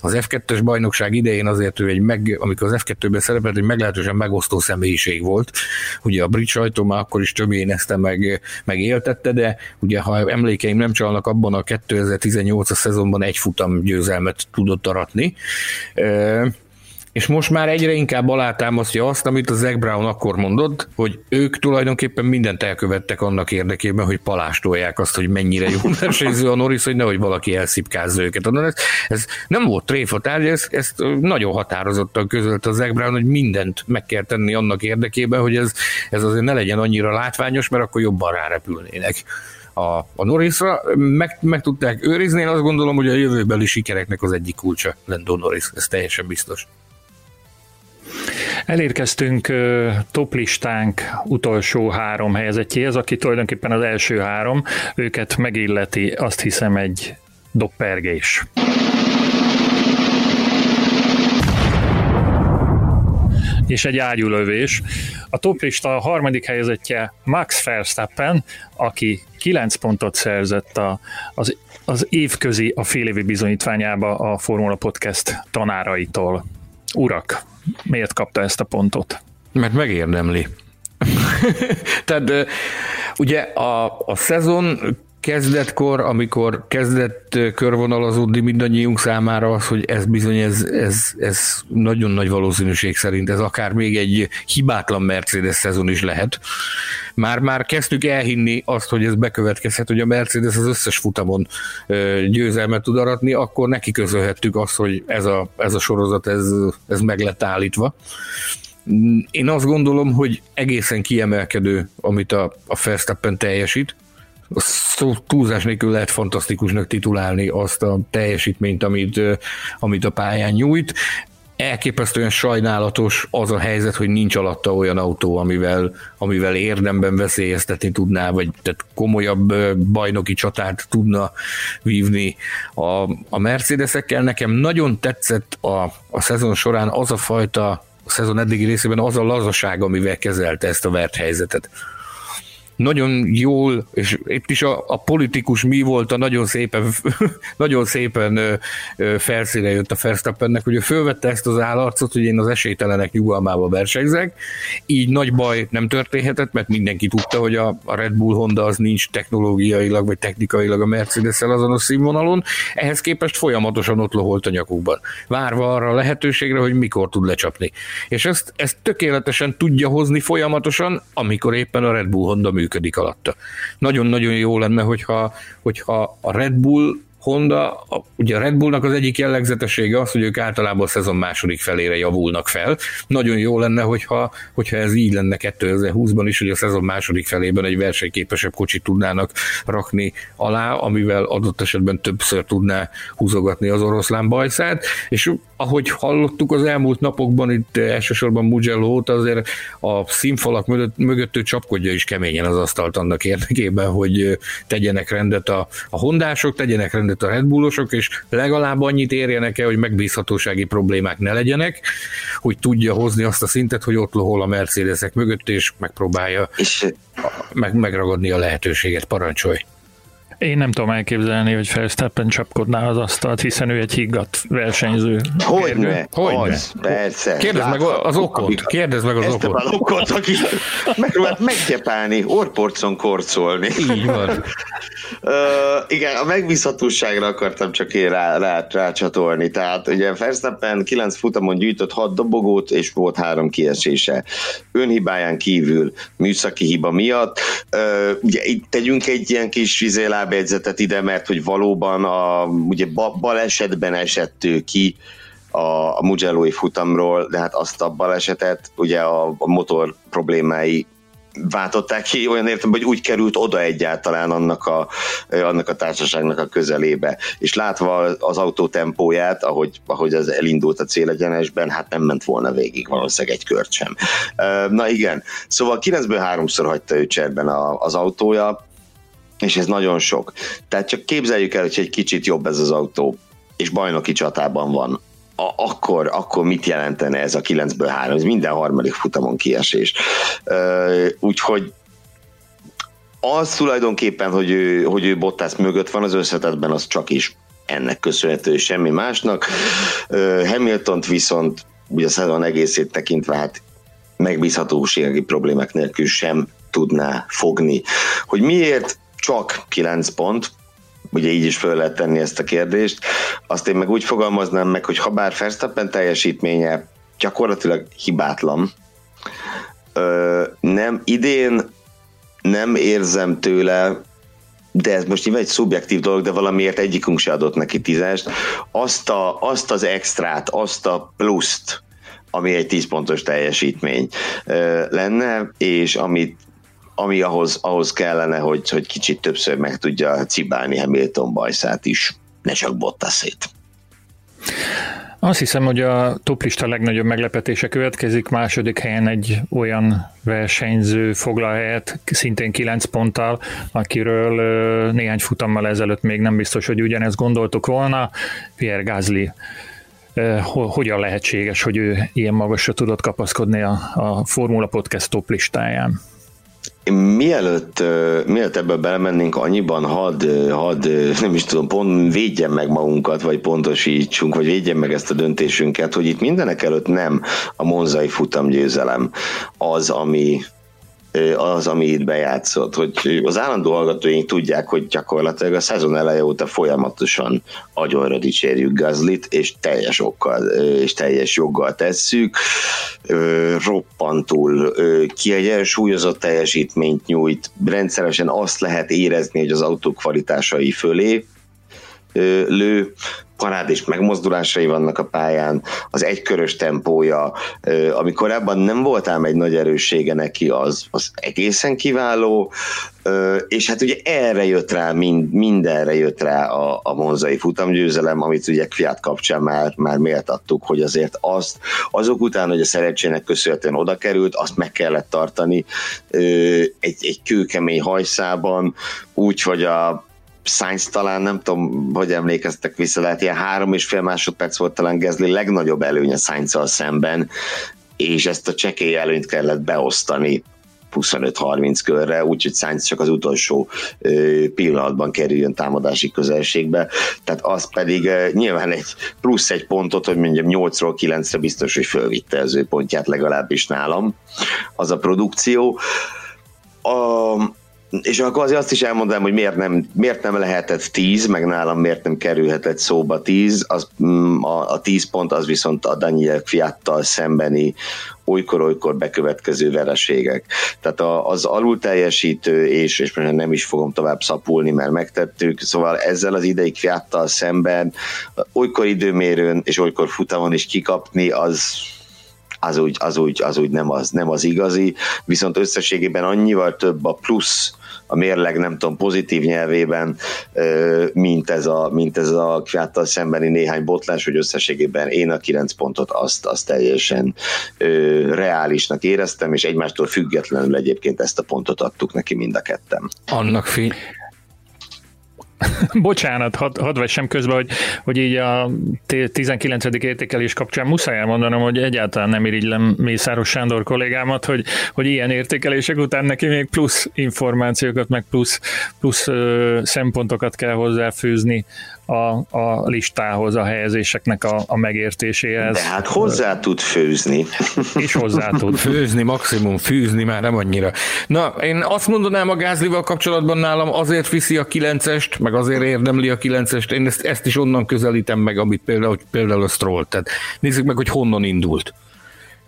Az F2-es bajnokság idején azért ő egy meg, amikor az F2-ben szerepelt, egy meglehetősen megosztó személyiség volt. Ugye a brit sajtó már akkor is töménezte meg, meg éltette, de ugye ha emlékeim nem csalnak, abban a 2018-as szezonban egy futam győzelmet tudott aratni és most már egyre inkább alátámasztja azt, amit a Zac Brown akkor mondott, hogy ők tulajdonképpen mindent elkövettek annak érdekében, hogy palástolják azt, hogy mennyire jó versenyző a Norris, hogy nehogy valaki elszipkázza őket. Ez, ez nem volt tréfa tárgy, ezt, ezt nagyon határozottan közölt a Zac Brown, hogy mindent meg kell tenni annak érdekében, hogy ez, ez azért ne legyen annyira látványos, mert akkor jobban rárepülnének a, a Norrisra. Meg, meg tudták őrizni, én azt gondolom, hogy a jövőbeli sikereknek az egyik kulcsa Lando Norris, ez teljesen biztos. Elérkeztünk toplistánk utolsó három helyezettjéhez, aki tulajdonképpen az első három, őket megilleti azt hiszem egy doppergés. és egy ágyulövés. A toplista a harmadik helyezettje Max Verstappen, aki 9 pontot szerzett a, az, az évközi a félévi bizonyítványába a Formula Podcast tanáraitól. Urak, miért kapta ezt a pontot? Mert megérdemli. Tehát ugye a, a szezon kezdetkor, amikor kezdett körvonalazódni mindannyiunk számára az, hogy ez bizony, ez, ez, ez nagyon nagy valószínűség szerint, ez akár még egy hibátlan Mercedes szezon is lehet. Már-már kezdtük elhinni azt, hogy ez bekövetkezhet, hogy a Mercedes az összes futamon győzelmet tud aratni, akkor neki közölhettük azt, hogy ez a, ez a sorozat, ez, ez meg lett állítva. Én azt gondolom, hogy egészen kiemelkedő, amit a, a Verstappen teljesít, szó túlzás nélkül lehet fantasztikusnak titulálni azt a teljesítményt, amit, amit a pályán nyújt. Elképesztően sajnálatos az a helyzet, hogy nincs alatta olyan autó, amivel, amivel érdemben veszélyeztetni tudná, vagy tehát komolyabb bajnoki csatát tudna vívni a, a Mercedesekkel. Nekem nagyon tetszett a, a szezon során az a fajta, a szezon eddigi részében az a lazaság, amivel kezelte ezt a vert helyzetet nagyon jól, és itt is a, a politikus mi volt a nagyon szépen, nagyon szépen felszíne jött a Verstappennek, hogy ő fölvette ezt az állarcot, hogy én az esélytelenek nyugalmába versenyzek, így nagy baj nem történhetett, mert mindenki tudta, hogy a, a Red Bull Honda az nincs technológiailag vagy technikailag a Mercedes-el azon a színvonalon, ehhez képest folyamatosan ott loholt a nyakukban, várva arra a lehetőségre, hogy mikor tud lecsapni. És ezt, ezt tökéletesen tudja hozni folyamatosan, amikor éppen a Red Bull Honda működik működik alatta. Nagyon-nagyon jó lenne, hogyha, hogyha a Red Bull Honda, a, ugye a Red Bullnak az egyik jellegzetessége az, hogy ők általában a szezon második felére javulnak fel. Nagyon jó lenne, hogyha, hogyha ez így lenne 2020-ban is, hogy a szezon második felében egy versenyképesebb kocsit tudnának rakni alá, amivel adott esetben többször tudná húzogatni az oroszlán bajszát, és ahogy hallottuk az elmúlt napokban, itt elsősorban Mugello azért a színfalak mögött, mögött ő csapkodja is keményen az asztalt annak érdekében, hogy tegyenek rendet a, a hondások, tegyenek rendet a Red Bullosok, és legalább annyit érjenek el, hogy megbízhatósági problémák ne legyenek, hogy tudja hozni azt a szintet, hogy ott lohol a Mercedesek mögött, és megpróbálja és... meg, megragadni a lehetőséget. Parancsolj! Én nem tudom elképzelni, hogy Verstappen csapkodná az asztalt, hiszen ő egy higgadt versenyző. Hogyne, hogy az, persze. Kérdezd meg az okot, kérdezd meg az okot. Esteban okot, aki megpróbált meggyepálni, orporcon korcolni. Így van. uh, igen, a megbízhatóságra akartam csak én rá, rá, rácsatolni. Tehát ugye Verstappen 9 futamon gyűjtött 6 dobogót, és volt három kiesése. Önhibáján kívül, műszaki hiba miatt. Uh, ugye itt tegyünk egy ilyen kis vizélá lábjegyzetet ide, mert hogy valóban a, ugye balesetben esett ő ki a, a Mugello-i futamról, de hát azt a balesetet ugye a, a motor problémái váltották ki, olyan értem, hogy úgy került oda egyáltalán annak a, annak a társaságnak a közelébe. És látva az autó tempóját, ahogy, ahogy az elindult a célegyenesben, hát nem ment volna végig valószínűleg egy kört sem. Na igen, szóval 9-ből háromszor hagyta ő cserben az autója, és ez nagyon sok. Tehát csak képzeljük el, hogy egy kicsit jobb ez az autó, és bajnoki csatában van, a, akkor, akkor mit jelentene ez a 9-ből 3? Ez minden harmadik futamon kiesés. Úgyhogy az tulajdonképpen, hogy ő, hogy ő Bottas mögött van az összetetben, az csak is ennek köszönhető, semmi másnak. hamilton viszont ugye a szezon egészét tekintve hát megbízhatósági problémák nélkül sem tudná fogni. Hogy miért csak 9 pont, ugye így is föl lehet tenni ezt a kérdést. Azt én meg úgy fogalmaznám meg, hogy ha bár Verstappen teljesítménye gyakorlatilag hibátlan. Ö, nem, idén nem érzem tőle, de ez most nyilván egy szubjektív dolog, de valamiért egyikünk se adott neki tízest, azt, a, azt az extrát, azt a pluszt, ami egy 10 pontos teljesítmény lenne, és amit ami ahhoz, ahhoz kellene, hogy, hogy kicsit többször meg tudja cibálni Hamilton bajszát is, ne csak Bottasét. Azt hiszem, hogy a toplista legnagyobb meglepetése következik. Második helyen egy olyan versenyző foglal helyet, szintén 9 ponttal, akiről néhány futammal ezelőtt még nem biztos, hogy ugyanezt gondoltuk volna. Pierre Gasly hogyan lehetséges, hogy ő ilyen magasra tudott kapaszkodni a, a Formula Podcast top listáján? Mielőtt, mielőtt ebből belemennénk annyiban, hadd, had, nem is tudom, pont védjen meg magunkat, vagy pontosítsunk, vagy védjen meg ezt a döntésünket, hogy itt mindenek előtt nem a monzai futamgyőzelem az, ami, az, ami itt bejátszott, hogy az állandó hallgatóink tudják, hogy gyakorlatilag a szezon eleje óta folyamatosan agyonra dicsérjük Gazlit, és teljes okkal, és teljes joggal tesszük. Roppantul kiegyensúlyozott teljesítményt nyújt, rendszeresen azt lehet érezni, hogy az autó kvalitásai fölé lő, parádés megmozdulásai vannak a pályán, az egykörös tempója, ami korábban nem volt ám egy nagy erőssége neki, az, az egészen kiváló, és hát ugye erre jött rá, mind, mindenre jött rá a, a monzai futamgyőzelem, amit ugye Kviat kapcsán már, már méltattuk, hogy azért azt, azok után, hogy a szerencsének köszönhetően oda került, azt meg kellett tartani egy, egy kőkemény hajszában, úgy, hogy a Sainz talán, nem tudom, hogy emlékeztek vissza, lehet ilyen három és fél másodperc volt talán Gezli legnagyobb előnye sainz szemben, és ezt a csekély előnyt kellett beosztani 25-30 körre, úgyhogy Sainz csak az utolsó pillanatban kerüljön támadási közelségbe, tehát az pedig nyilván egy plusz egy pontot, hogy mondjam 8-ról 9-re biztos, hogy fölvitte az ő pontját legalábbis nálam, az a produkció. A, és akkor azért azt is elmondanám, hogy miért nem, miért nem lehetett 10, meg nálam miért nem kerülhetett szóba 10, az, mm, a, a 10 pont az viszont a Daniel Fiattal szembeni olykor-olykor bekövetkező vereségek. Tehát az alul teljesítő, és, és most nem is fogom tovább szapulni, mert megtettük, szóval ezzel az idei Fiattal szemben olykor időmérőn és olykor futamon is kikapni, az az úgy, az úgy, az úgy nem, az, nem az igazi, viszont összességében annyival több a plusz a mérleg, nem tudom, pozitív nyelvében, mint ez a, mint ez a kviáttal szembeni néhány botlás, hogy összességében én a 9 pontot azt, azt teljesen reálisnak éreztem, és egymástól függetlenül egyébként ezt a pontot adtuk neki mind a ketten. Annak fény, Bocsánat, hadd had vessem közbe, hogy, hogy így a 19. értékelés kapcsán muszáj elmondanom, hogy egyáltalán nem irigylem Mészáros Sándor kollégámat, hogy, hogy ilyen értékelések után neki még plusz információkat, meg plusz, plusz ö, szempontokat kell hozzáfűzni a, a listához, a helyezéseknek a, a megértéséhez. De hát hozzá tud főzni. És hozzá tud. Főzni maximum, fűzni már nem annyira. Na, én azt mondanám a Gázlival kapcsolatban nálam azért viszi a kilencest, meg azért érdemli a kilencest, én ezt, ezt is onnan közelítem meg, amit például, például a Stroll. Tehát nézzük meg, hogy honnan indult.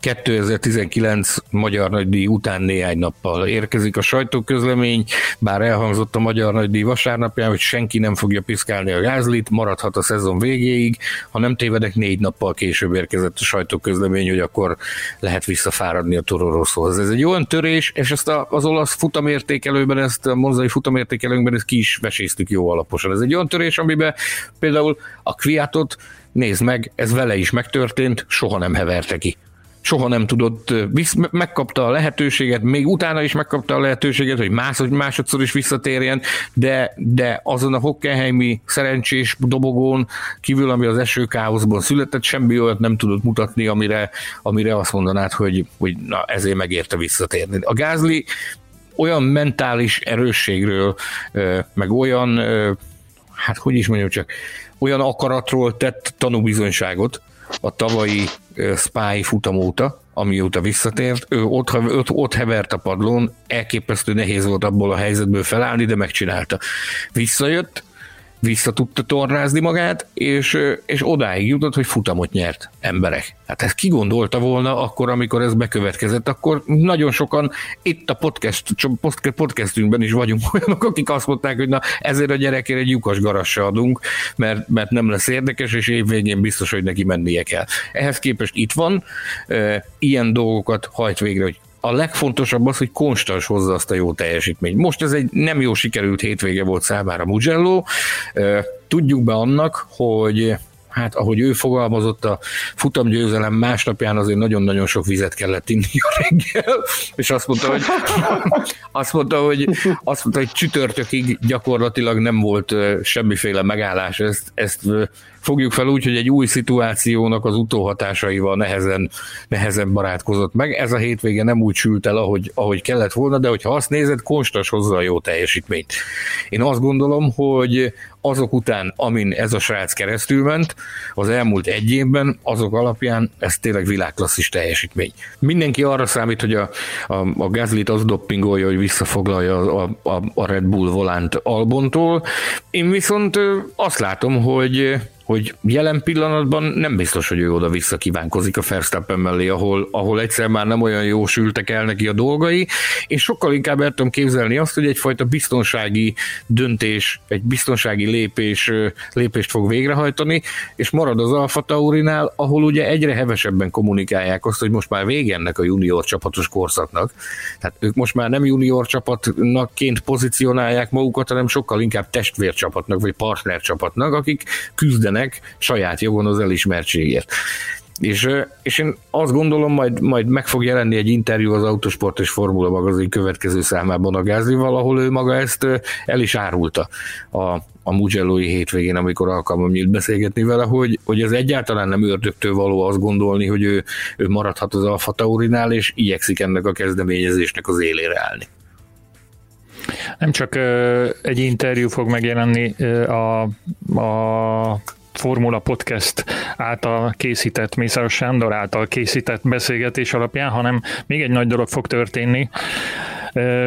2019 Magyar Nagydíj után néhány nappal érkezik a sajtóközlemény, bár elhangzott a Magyar Nagydíj vasárnapján, hogy senki nem fogja piszkálni a gázlit, maradhat a szezon végéig, ha nem tévedek, négy nappal később érkezett a sajtóközlemény, hogy akkor lehet visszafáradni a Tororoszhoz. Ez egy olyan törés, és ezt az olasz futamértékelőben, ezt a monzai futamértékelőnkben ezt ki is veséztük jó alaposan. Ez egy olyan törés, amiben például a Kviatot nézd meg, ez vele is megtörtént, soha nem heverte ki soha nem tudott, visz, megkapta a lehetőséget, még utána is megkapta a lehetőséget, hogy másod, másodszor is visszatérjen, de, de azon a Hockenheimi szerencsés dobogón kívül, ami az eső káoszban született, semmi olyat nem tudott mutatni, amire, amire azt mondanád, hogy, hogy na, ezért megérte visszatérni. A Gázli olyan mentális erősségről, meg olyan, hát hogy is mondjam csak, olyan akaratról tett tanúbizonyságot, a tavalyi Spy futam óta, amióta visszatért, ő ott, ott, ott hevert a padlón, elképesztő nehéz volt abból a helyzetből felállni, de megcsinálta. Visszajött, vissza tudta tornázni magát, és, és odáig jutott, hogy futamot nyert emberek. Hát ezt ki gondolta volna akkor, amikor ez bekövetkezett, akkor nagyon sokan itt a podcast, podcastünkben is vagyunk olyanok, akik azt mondták, hogy na ezért a gyerekére egy lyukas garassa adunk, mert, mert nem lesz érdekes, és évvégén biztos, hogy neki mennie kell. Ehhez képest itt van, e, ilyen dolgokat hajt végre, hogy a legfontosabb az, hogy konstans hozza azt a jó teljesítményt. Most ez egy nem jó sikerült hétvége volt számára Mugello. Tudjuk be annak, hogy hát ahogy ő fogalmazott, a futamgyőzelem másnapján azért nagyon-nagyon sok vizet kellett inni a reggel, és azt mondta, hogy azt mondta, hogy, azt mondta, hogy csütörtökig gyakorlatilag nem volt semmiféle megállás, ezt, ezt fogjuk fel úgy, hogy egy új szituációnak az utóhatásaival nehezen, nehezen barátkozott meg. Ez a hétvége nem úgy sült el, ahogy, ahogy kellett volna, de hogyha azt nézed, konstas hozza a jó teljesítményt. Én azt gondolom, hogy azok után, amin ez a srác keresztül ment, az elmúlt egy évben, azok alapján ez tényleg világklasszis teljesítmény. Mindenki arra számít, hogy a, a, a Gazlit az doppingolja, hogy visszafoglalja a, a, a Red Bull volánt Albontól. Én viszont azt látom, hogy hogy jelen pillanatban nem biztos, hogy ő oda-vissza kívánkozik a Verstappen mellé, ahol, ahol egyszer már nem olyan jó sültek el neki a dolgai, és sokkal inkább el tudom képzelni azt, hogy egyfajta biztonsági döntés, egy biztonsági lépés, lépést fog végrehajtani, és marad az Alfa Taurinál, ahol ugye egyre hevesebben kommunikálják azt, hogy most már vége ennek a junior csapatos korszaknak. Tehát ők most már nem junior csapatnak pozícionálják magukat, hanem sokkal inkább testvércsapatnak, vagy partnercsapatnak, akik küzdenek küzdenek saját jogon az elismertségért. És, és én azt gondolom, majd, majd meg fog jelenni egy interjú az Autosport és Formula magazin következő számában a Gázlival, ahol ő maga ezt el is árulta a, a Mugello-i hétvégén, amikor alkalmam nyílt beszélgetni vele, hogy, hogy ez egyáltalán nem ördögtől való azt gondolni, hogy ő, ő maradhat az Alfa Taurinál, és igyekszik ennek a kezdeményezésnek az élére állni. Nem csak egy interjú fog megjelenni a, a Formula Podcast által készített, Mészáros Sándor által készített beszélgetés alapján, hanem még egy nagy dolog fog történni.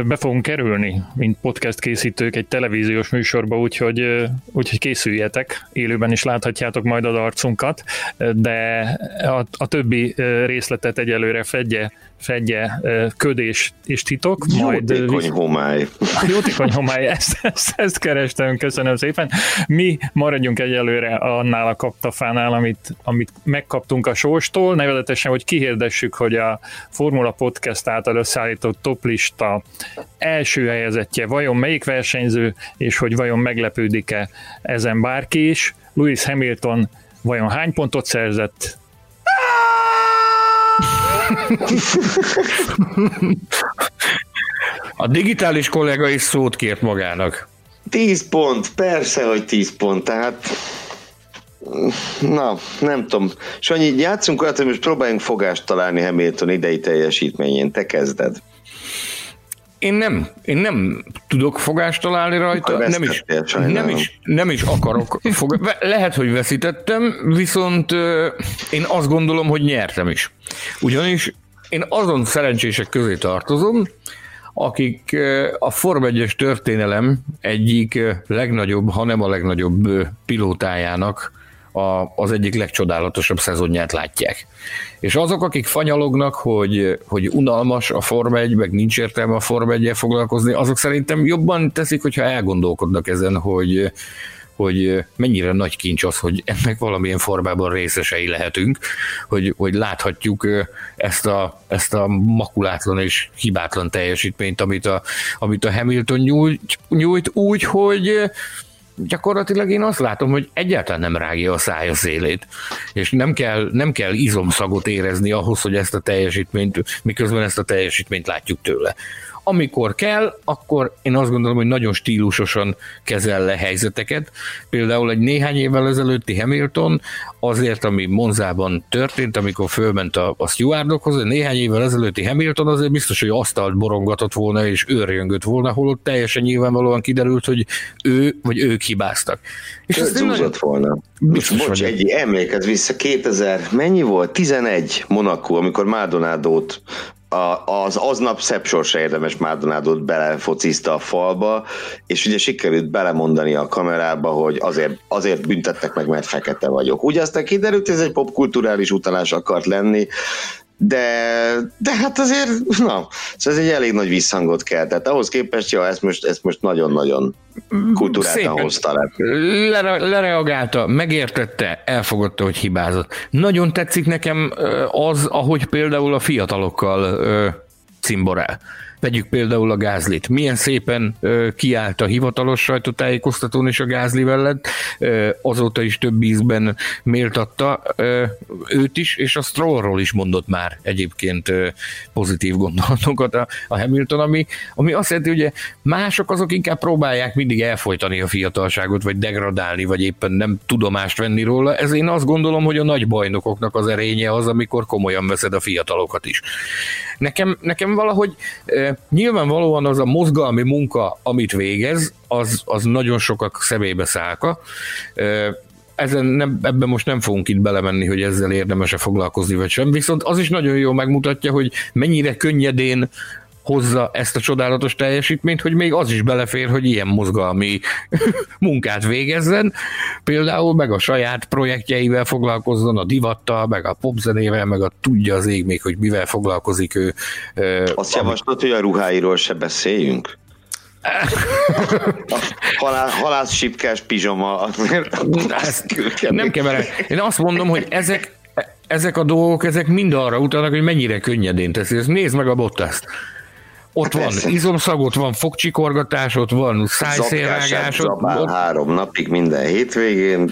Be fogunk kerülni, mint podcast készítők egy televíziós műsorba, úgyhogy, úgyhogy készüljetek, élőben is láthatjátok majd az arcunkat, de a, a többi részletet egyelőre fedje fedje ködés és titok. Majd Jótékony homály. Jótékony homály, ezt, ezt, ezt kerestem, köszönöm szépen. Mi maradjunk egyelőre annál a kaptafánál, amit, amit megkaptunk a sóstól, nevezetesen, hogy kihirdessük, hogy a Formula Podcast által összeállított toplista első helyezettje vajon melyik versenyző, és hogy vajon meglepődik-e ezen bárki is. Lewis Hamilton vajon hány pontot szerzett? A digitális kollega is szót kért magának. 10 pont, persze, hogy 10 pont, tehát na, nem tudom. Sanyi, játszunk olyat, hogy most próbáljunk fogást találni Hamilton idei teljesítményén. Te kezded. Én nem, én nem tudok fogást találni rajta, nem is, nem, is, nem is akarok. Fog, lehet, hogy veszítettem, viszont én azt gondolom, hogy nyertem is. Ugyanis én azon szerencsések közé tartozom, akik a Form 1 történelem egyik legnagyobb, ha nem a legnagyobb pilótájának a, az egyik legcsodálatosabb szezonját látják. És azok, akik fanyalognak, hogy, hogy unalmas a Forma 1, meg nincs értelme a Forma 1 foglalkozni, azok szerintem jobban teszik, hogyha elgondolkodnak ezen, hogy, hogy mennyire nagy kincs az, hogy ennek valamilyen formában részesei lehetünk, hogy, hogy láthatjuk ezt a, ezt a makulátlan és hibátlan teljesítményt, amit a, amit a Hamilton nyújt, nyújt úgy, hogy gyakorlatilag én azt látom, hogy egyáltalán nem rágja a szája szélét, és nem kell, nem kell izomszagot érezni ahhoz, hogy ezt a teljesítményt, miközben ezt a teljesítményt látjuk tőle amikor kell, akkor én azt gondolom, hogy nagyon stílusosan kezel le helyzeteket. Például egy néhány évvel ezelőtti Hamilton azért, ami Monzában történt, amikor fölment a, a stewardokhoz, néhány évvel ezelőtti Hamilton azért biztos, hogy asztalt borongatott volna és őrjöngött volna, holott teljesen nyilvánvalóan kiderült, hogy ő vagy ők hibáztak. És ez nagyon... volna. Biztos Bocs, egy emlékez vissza, 2000, mennyi volt? 11 Monaco, amikor Maldonado-t a, az aznap szebb sorsa érdemes Mádonádot belefociszta a falba, és ugye sikerült belemondani a kamerába, hogy azért, azért büntettek meg, mert fekete vagyok. Ugye aztán kiderült, ez egy popkulturális utalás akart lenni, de, de hát azért, na, szóval ez egy elég nagy visszhangot kell. Tehát ahhoz képest, ja, ezt most, ezt most nagyon-nagyon kultúráltan hozta le. Lere, lereagálta, megértette, elfogadta, hogy hibázott. Nagyon tetszik nekem az, ahogy például a fiatalokkal cimborál. Vegyük például a Gázlit. Milyen szépen ö, kiállt a hivatalos sajtótájékoztatón és a Gázli mellett, ö, azóta is több ízben méltatta ö, őt is, és a Strollról is mondott már egyébként ö, pozitív gondolatokat a, a Hamilton, ami, ami azt jelenti, hogy mások azok inkább próbálják mindig elfolytani a fiatalságot, vagy degradálni, vagy éppen nem tudomást venni róla. Ez én azt gondolom, hogy a nagy bajnokoknak az erénye az, amikor komolyan veszed a fiatalokat is. Nekem, nekem valahogy nyilvánvalóan az a mozgalmi munka, amit végez, az, az nagyon sokak szemébe szálka. Ezen nem, ebben most nem fogunk itt belemenni, hogy ezzel érdemes-e foglalkozni, vagy sem. Viszont az is nagyon jól megmutatja, hogy mennyire könnyedén hozza ezt a csodálatos teljesítményt, hogy még az is belefér, hogy ilyen mozgalmi munkát végezzen, például meg a saját projektjeivel foglalkozzon, a divattal, meg a popzenével, meg a tudja az ég még, hogy mivel foglalkozik ő. Azt ami... javaslott, hogy a ruháiról se beszéljünk? Halál, halász sipkás pizsoma. nem keverem. Én azt mondom, hogy ezek, ezek a dolgok, ezek mind arra utalnak, hogy mennyire könnyedén teszi. Ezt nézd meg a bottaszt. Ott hát van persze. izomszag, ott van fogcsikorgatás, ott van szájszélrágás. Ott, három napig minden hétvégén.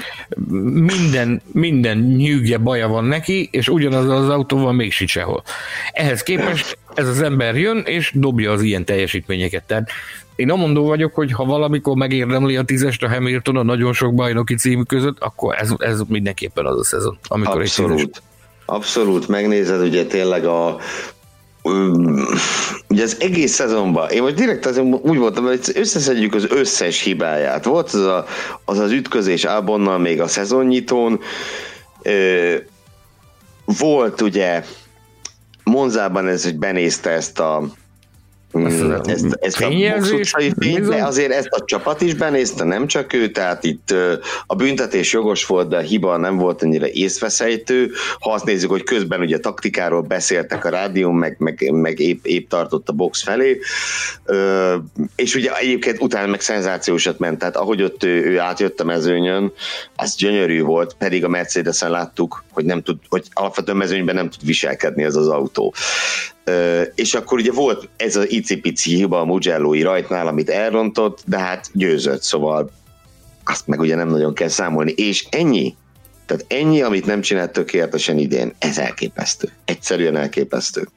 Minden, minden nyűgje baja van neki, és ugyanaz az autó van még sehol. Ehhez képest ez az ember jön, és dobja az ilyen teljesítményeket. Tehát én amondó vagyok, hogy ha valamikor megérdemli a tízest a Hamilton a nagyon sok bajnoki cím között, akkor ez, ez mindenképpen az a szezon, amikor Abszolút. egy Abszolút, megnézed ugye tényleg a ugye az egész szezonban, én most direkt azért úgy voltam, hogy összeszedjük az összes hibáját. Volt az a, az, az ütközés Ábonnal még a szezonnyitón, volt ugye Monzában ez, hogy benézte ezt a Mm, ezt, ezt a boxutcai fényt, de azért ezt a csapat is benézte, nem csak ő, tehát itt a büntetés jogos volt, de a hiba nem volt annyira észveszejtő. Ha azt nézzük, hogy közben ugye taktikáról beszéltek a rádió, meg, meg, meg épp, épp tartott a box felé, és ugye egyébként utána meg szenzációsat ment, tehát ahogy ott ő, ő átjött a mezőnyön, az gyönyörű volt, pedig a Mercedes-en láttuk, hogy nem tud, hogy alapvetően mezőnyben nem tud viselkedni ez az autó és akkor ugye volt ez az icipici hiba a Mugello-i rajtnál, amit elrontott, de hát győzött, szóval azt meg ugye nem nagyon kell számolni, és ennyi. Tehát ennyi, amit nem csinált tökéletesen idén, ez elképesztő. Egyszerűen elképesztő.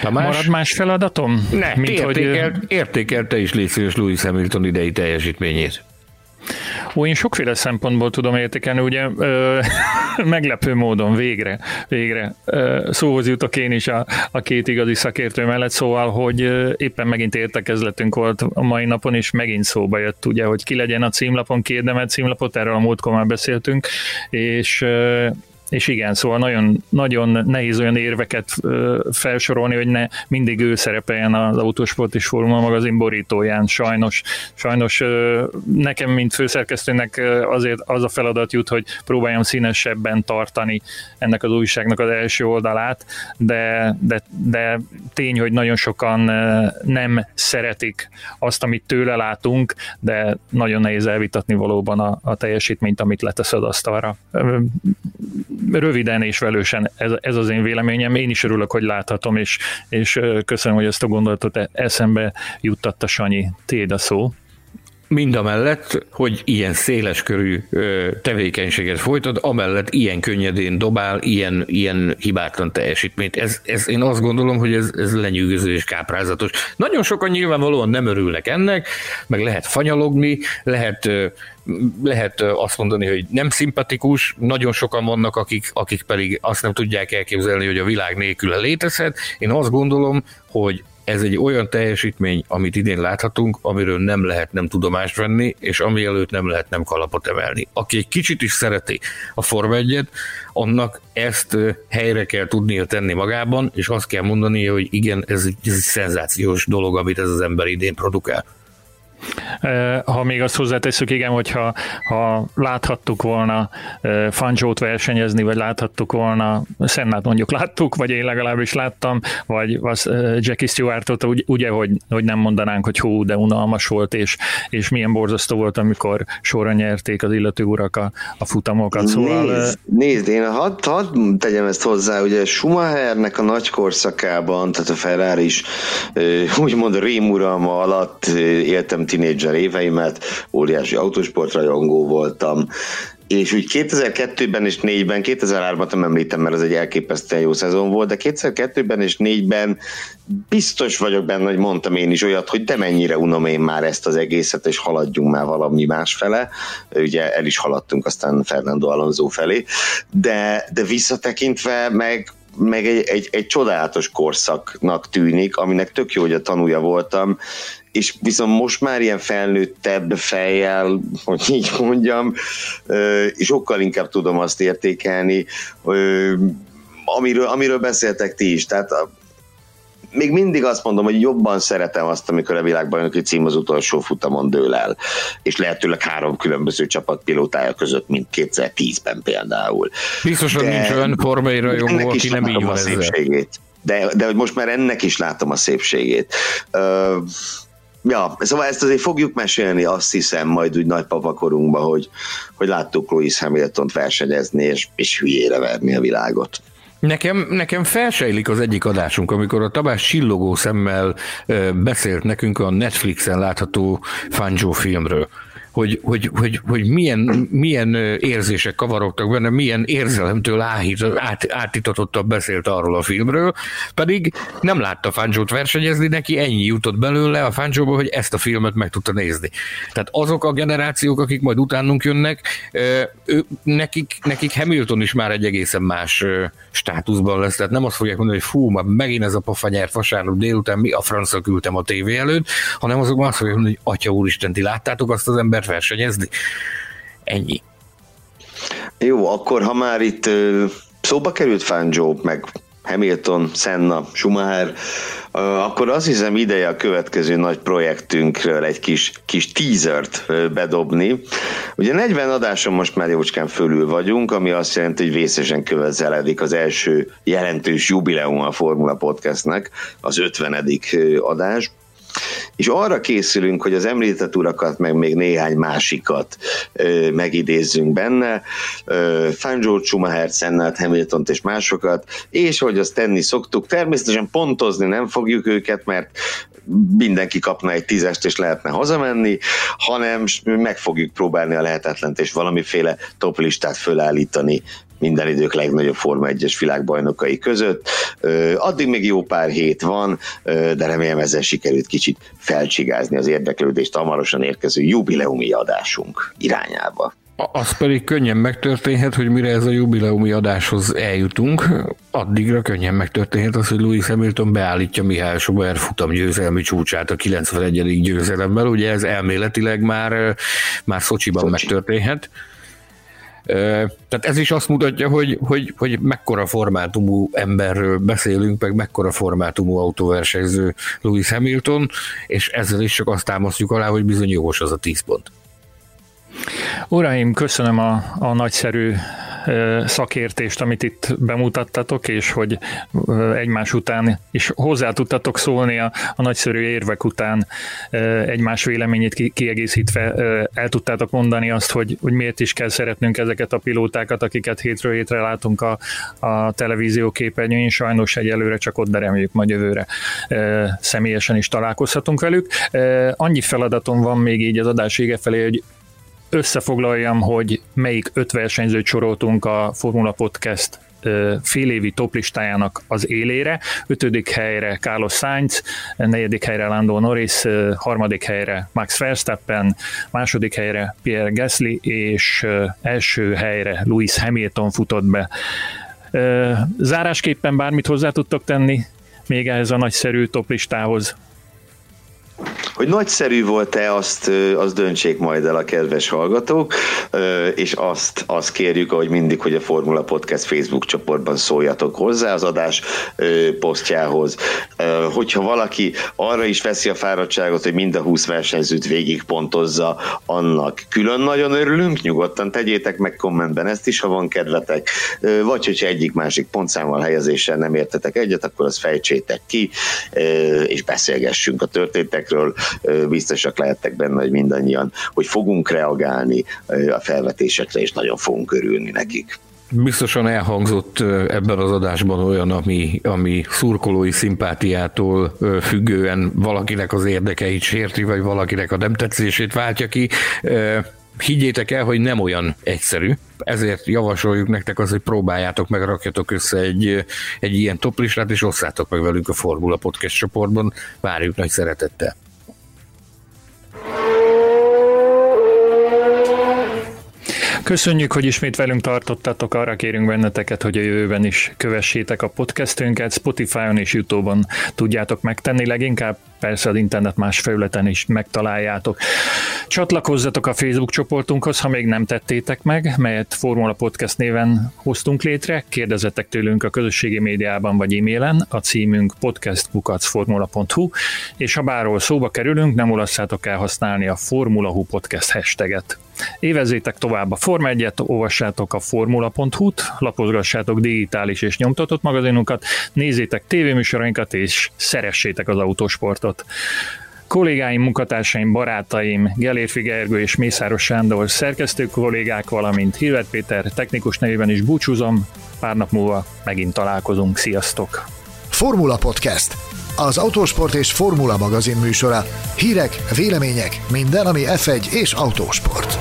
Tamás? Marad más feladatom? Ne, Mint értékel, hogy... értékelte is Légy Louis Hamilton idei teljesítményét. Ó, én sokféle szempontból tudom értékelni, ugye ö, meglepő módon végre, végre ö, szóhoz jutok én is a, a két igazi szakértő mellett, szóval, hogy éppen megint értekezletünk volt a mai napon, és megint szóba jött, ugye, hogy ki legyen a címlapon, kiérdemelt címlapot, erről a múltkor már beszéltünk, és ö, és igen, szóval nagyon, nagyon nehéz olyan érveket felsorolni, hogy ne mindig ő szerepeljen az Autosport és Formula magazin borítóján. Sajnos, sajnos nekem, mint főszerkesztőnek azért az a feladat jut, hogy próbáljam színesebben tartani ennek az újságnak az első oldalát, de, de, de tény, hogy nagyon sokan nem szeretik azt, amit tőle látunk, de nagyon nehéz elvitatni valóban a, a teljesítményt, amit letesz az asztalra röviden és velősen ez, ez az én véleményem. Én is örülök, hogy láthatom, és, és köszönöm, hogy ezt a gondolatot e, eszembe juttatta Sanyi. Téd a szó mind a mellett, hogy ilyen széleskörű tevékenységet folytat, amellett ilyen könnyedén dobál, ilyen, ilyen hibátlan teljesítményt. Ez, ez, én azt gondolom, hogy ez, ez lenyűgöző és káprázatos. Nagyon sokan nyilvánvalóan nem örülnek ennek, meg lehet fanyalogni, lehet lehet azt mondani, hogy nem szimpatikus, nagyon sokan vannak, akik, akik pedig azt nem tudják elképzelni, hogy a világ nélküle létezhet. Én azt gondolom, hogy ez egy olyan teljesítmény, amit idén láthatunk, amiről nem lehet nem tudomást venni, és ami előtt nem lehet nem kalapot emelni. Aki egy kicsit is szereti a Forma 1 annak ezt helyre kell tudnia tenni magában, és azt kell mondani, hogy igen, ez egy, ez egy szenzációs dolog, amit ez az ember idén produkál. Ha még azt hozzátesszük, igen, hogyha ha láthattuk volna Fancsót versenyezni, vagy láthattuk volna, Szennát mondjuk láttuk, vagy én legalábbis láttam, vagy az Jackie Stewartot, ugye, hogy, hogy nem mondanánk, hogy hú, de unalmas volt, és, és milyen borzasztó volt, amikor sorra nyerték az illető urak a, a futamokat. Szóval, nézd, nézd, én hadd had tegyem ezt hozzá, ugye Schumachernek a nagy korszakában, tehát a Ferrari is úgymond rémuralma alatt éltem tinédzser éveimet, óriási autósportrajongó voltam, és úgy 2002-ben és 4-ben, 2003-ban nem említem, mert az egy elképesztően jó szezon volt, de 2002-ben és 4-ben biztos vagyok benne, hogy mondtam én is olyat, hogy de mennyire unom én már ezt az egészet, és haladjunk már valami másfele. Ugye el is haladtunk aztán Fernando Alonso felé, de, de visszatekintve meg meg egy, egy, egy csodálatos korszaknak tűnik, aminek tök jó, hogy a tanúja voltam, és viszont most már ilyen felnőttebb fejjel, hogy így mondjam, és sokkal inkább tudom azt értékelni, amiről, amiről beszéltek ti is. Tehát még mindig azt mondom, hogy jobban szeretem azt, amikor a világbajnoki cím az utolsó futamon dől el, és lehetőleg három különböző csapat pilótája között, mint 2010-ben például. Biztosan nincs olyan formai rajongó, aki nem így van ezzel. De, de hogy most már ennek is látom a szépségét. Uh, Ja, szóval ezt azért fogjuk mesélni, azt hiszem, majd úgy nagypapakorunkban, hogy, hogy láttuk Louis hamilton versenyezni, és, és hülyére verni a világot. Nekem, nekem felsejlik az egyik adásunk, amikor a Tabás csillogó szemmel beszélt nekünk a Netflixen látható Fangio filmről hogy, hogy, hogy, hogy milyen, milyen érzések kavarogtak benne, milyen érzelemtől áhít, át, átítatottabb beszélt arról a filmről, pedig nem látta Fanzsót versenyezni, neki ennyi jutott belőle a Fanzsóba, hogy ezt a filmet meg tudta nézni. Tehát azok a generációk, akik majd utánunk jönnek, ő, nekik, nekik Hamilton is már egy egészen más státuszban lesz, tehát nem azt fogják mondani, hogy fú, már megint ez a pofa nyert vasárnap délután, mi a francia küldtem a tévé előtt, hanem azok már azt fogják mondani, hogy atya úristen, ti láttátok azt az ember lehet versenyezni. Ennyi. Jó, akkor ha már itt szóba került Fangio, meg Hamilton, Senna, Schumacher, akkor azt hiszem ideje a következő nagy projektünkről egy kis, kis teasert bedobni. Ugye 40 adáson most már jócskán fölül vagyunk, ami azt jelenti, hogy vészesen követzeledik az első jelentős jubileum a Formula Podcastnek, az 50. adás és arra készülünk, hogy az említett urakat, meg még néhány másikat ö, megidézzünk benne, Fangio, Schumacher, Sennát, Hamilton és másokat, és hogy azt tenni szoktuk, természetesen pontozni nem fogjuk őket, mert mindenki kapna egy tízest, és lehetne hazamenni, hanem meg fogjuk próbálni a lehetetlent, és valamiféle toplistát fölállítani minden idők legnagyobb Forma 1-es világbajnokai között. Addig még jó pár hét van, de remélem ezzel sikerült kicsit felcsigázni az érdeklődést hamarosan érkező jubileumi adásunk irányába. Az pedig könnyen megtörténhet, hogy mire ez a jubileumi adáshoz eljutunk, addigra könnyen megtörténhet az, hogy Louis Hamilton beállítja Mihály Schumacher futam győzelmi csúcsát a 91. győzelemmel. Ugye ez elméletileg már, már Szocsiban Szocsi. megtörténhet. Tehát ez is azt mutatja, hogy, hogy, hogy mekkora formátumú emberről beszélünk, meg mekkora formátumú autóversenyző Lewis Hamilton, és ezzel is csak azt támasztjuk alá, hogy bizony jogos az a 10 pont. Uraim, köszönöm a, a nagyszerű szakértést, amit itt bemutattatok, és hogy egymás után is hozzá tudtatok szólni a, a nagyszerű érvek után egymás véleményét kiegészítve el tudtátok mondani azt, hogy, hogy miért is kell szeretnünk ezeket a pilótákat, akiket hétről hétre látunk a, a televízió képernyőjén, sajnos egyelőre csak ott, de reméljük majd jövőre személyesen is találkozhatunk velük. Annyi feladatom van még így az adás vége felé, hogy összefoglaljam, hogy melyik öt versenyzőt soroltunk a Formula Podcast félévi toplistájának az élére. Ötödik helyre Carlos Sainz, negyedik helyre Lando Norris, harmadik helyre Max Verstappen, második helyre Pierre Gasly, és első helyre Lewis Hamilton futott be. Zárásképpen bármit hozzá tudtok tenni még ehhez a nagyszerű toplistához? Hogy nagyszerű volt-e, azt, azt döntsék majd el a kedves hallgatók, és azt, azt kérjük, ahogy mindig, hogy a Formula Podcast Facebook csoportban szóljatok hozzá az adás posztjához. Hogyha valaki arra is veszi a fáradtságot, hogy mind a 20 versenyzőt végigpontozza, annak külön nagyon örülünk, nyugodtan tegyétek meg kommentben ezt is, ha van kedvetek, vagy hogyha egyik-másik pontszámmal helyezéssel nem értetek egyet, akkor azt fejtsétek ki, és beszélgessünk a történtekről, biztosak lehettek benne, hogy mindannyian, hogy fogunk reagálni a felvetésekre, és nagyon fogunk örülni nekik. Biztosan elhangzott ebben az adásban olyan, ami, ami szurkolói szimpátiától függően valakinek az érdekeit sérti, vagy valakinek a nem tetszését váltja ki. Higgyétek el, hogy nem olyan egyszerű, ezért javasoljuk nektek az, hogy próbáljátok meg, rakjatok össze egy, egy ilyen toplistát, és osszátok meg velünk a Formula Podcast csoportban. Várjuk nagy szeretettel. Köszönjük, hogy ismét velünk tartottatok, arra kérünk benneteket, hogy a jövőben is kövessétek a podcastünket, Spotify-on és Youtube-on tudjátok megtenni, leginkább persze az internet más felületen is megtaláljátok. Csatlakozzatok a Facebook csoportunkhoz, ha még nem tettétek meg, melyet Formula Podcast néven hoztunk létre, kérdezetek tőlünk a közösségi médiában vagy e-mailen, a címünk podcastkukacformula.hu, és ha bárhol szóba kerülünk, nem olasszátok el használni a Formula Hu Podcast hashtaget. Évezzétek tovább a Forma 1 olvassátok a formula.hu-t, lapozgassátok digitális és nyomtatott magazinunkat, nézzétek tévéműsorainkat és szeressétek az autósportot. Kollégáim, munkatársaim, barátaim, Gelérfi Gergő és Mészáros Sándor szerkesztő kollégák, valamint Hilvert Péter technikus nevében is búcsúzom. Pár nap múlva megint találkozunk. Sziasztok! Formula Podcast az Autósport és Formula magazin műsora. Hírek, vélemények, minden, ami F1 és autósport.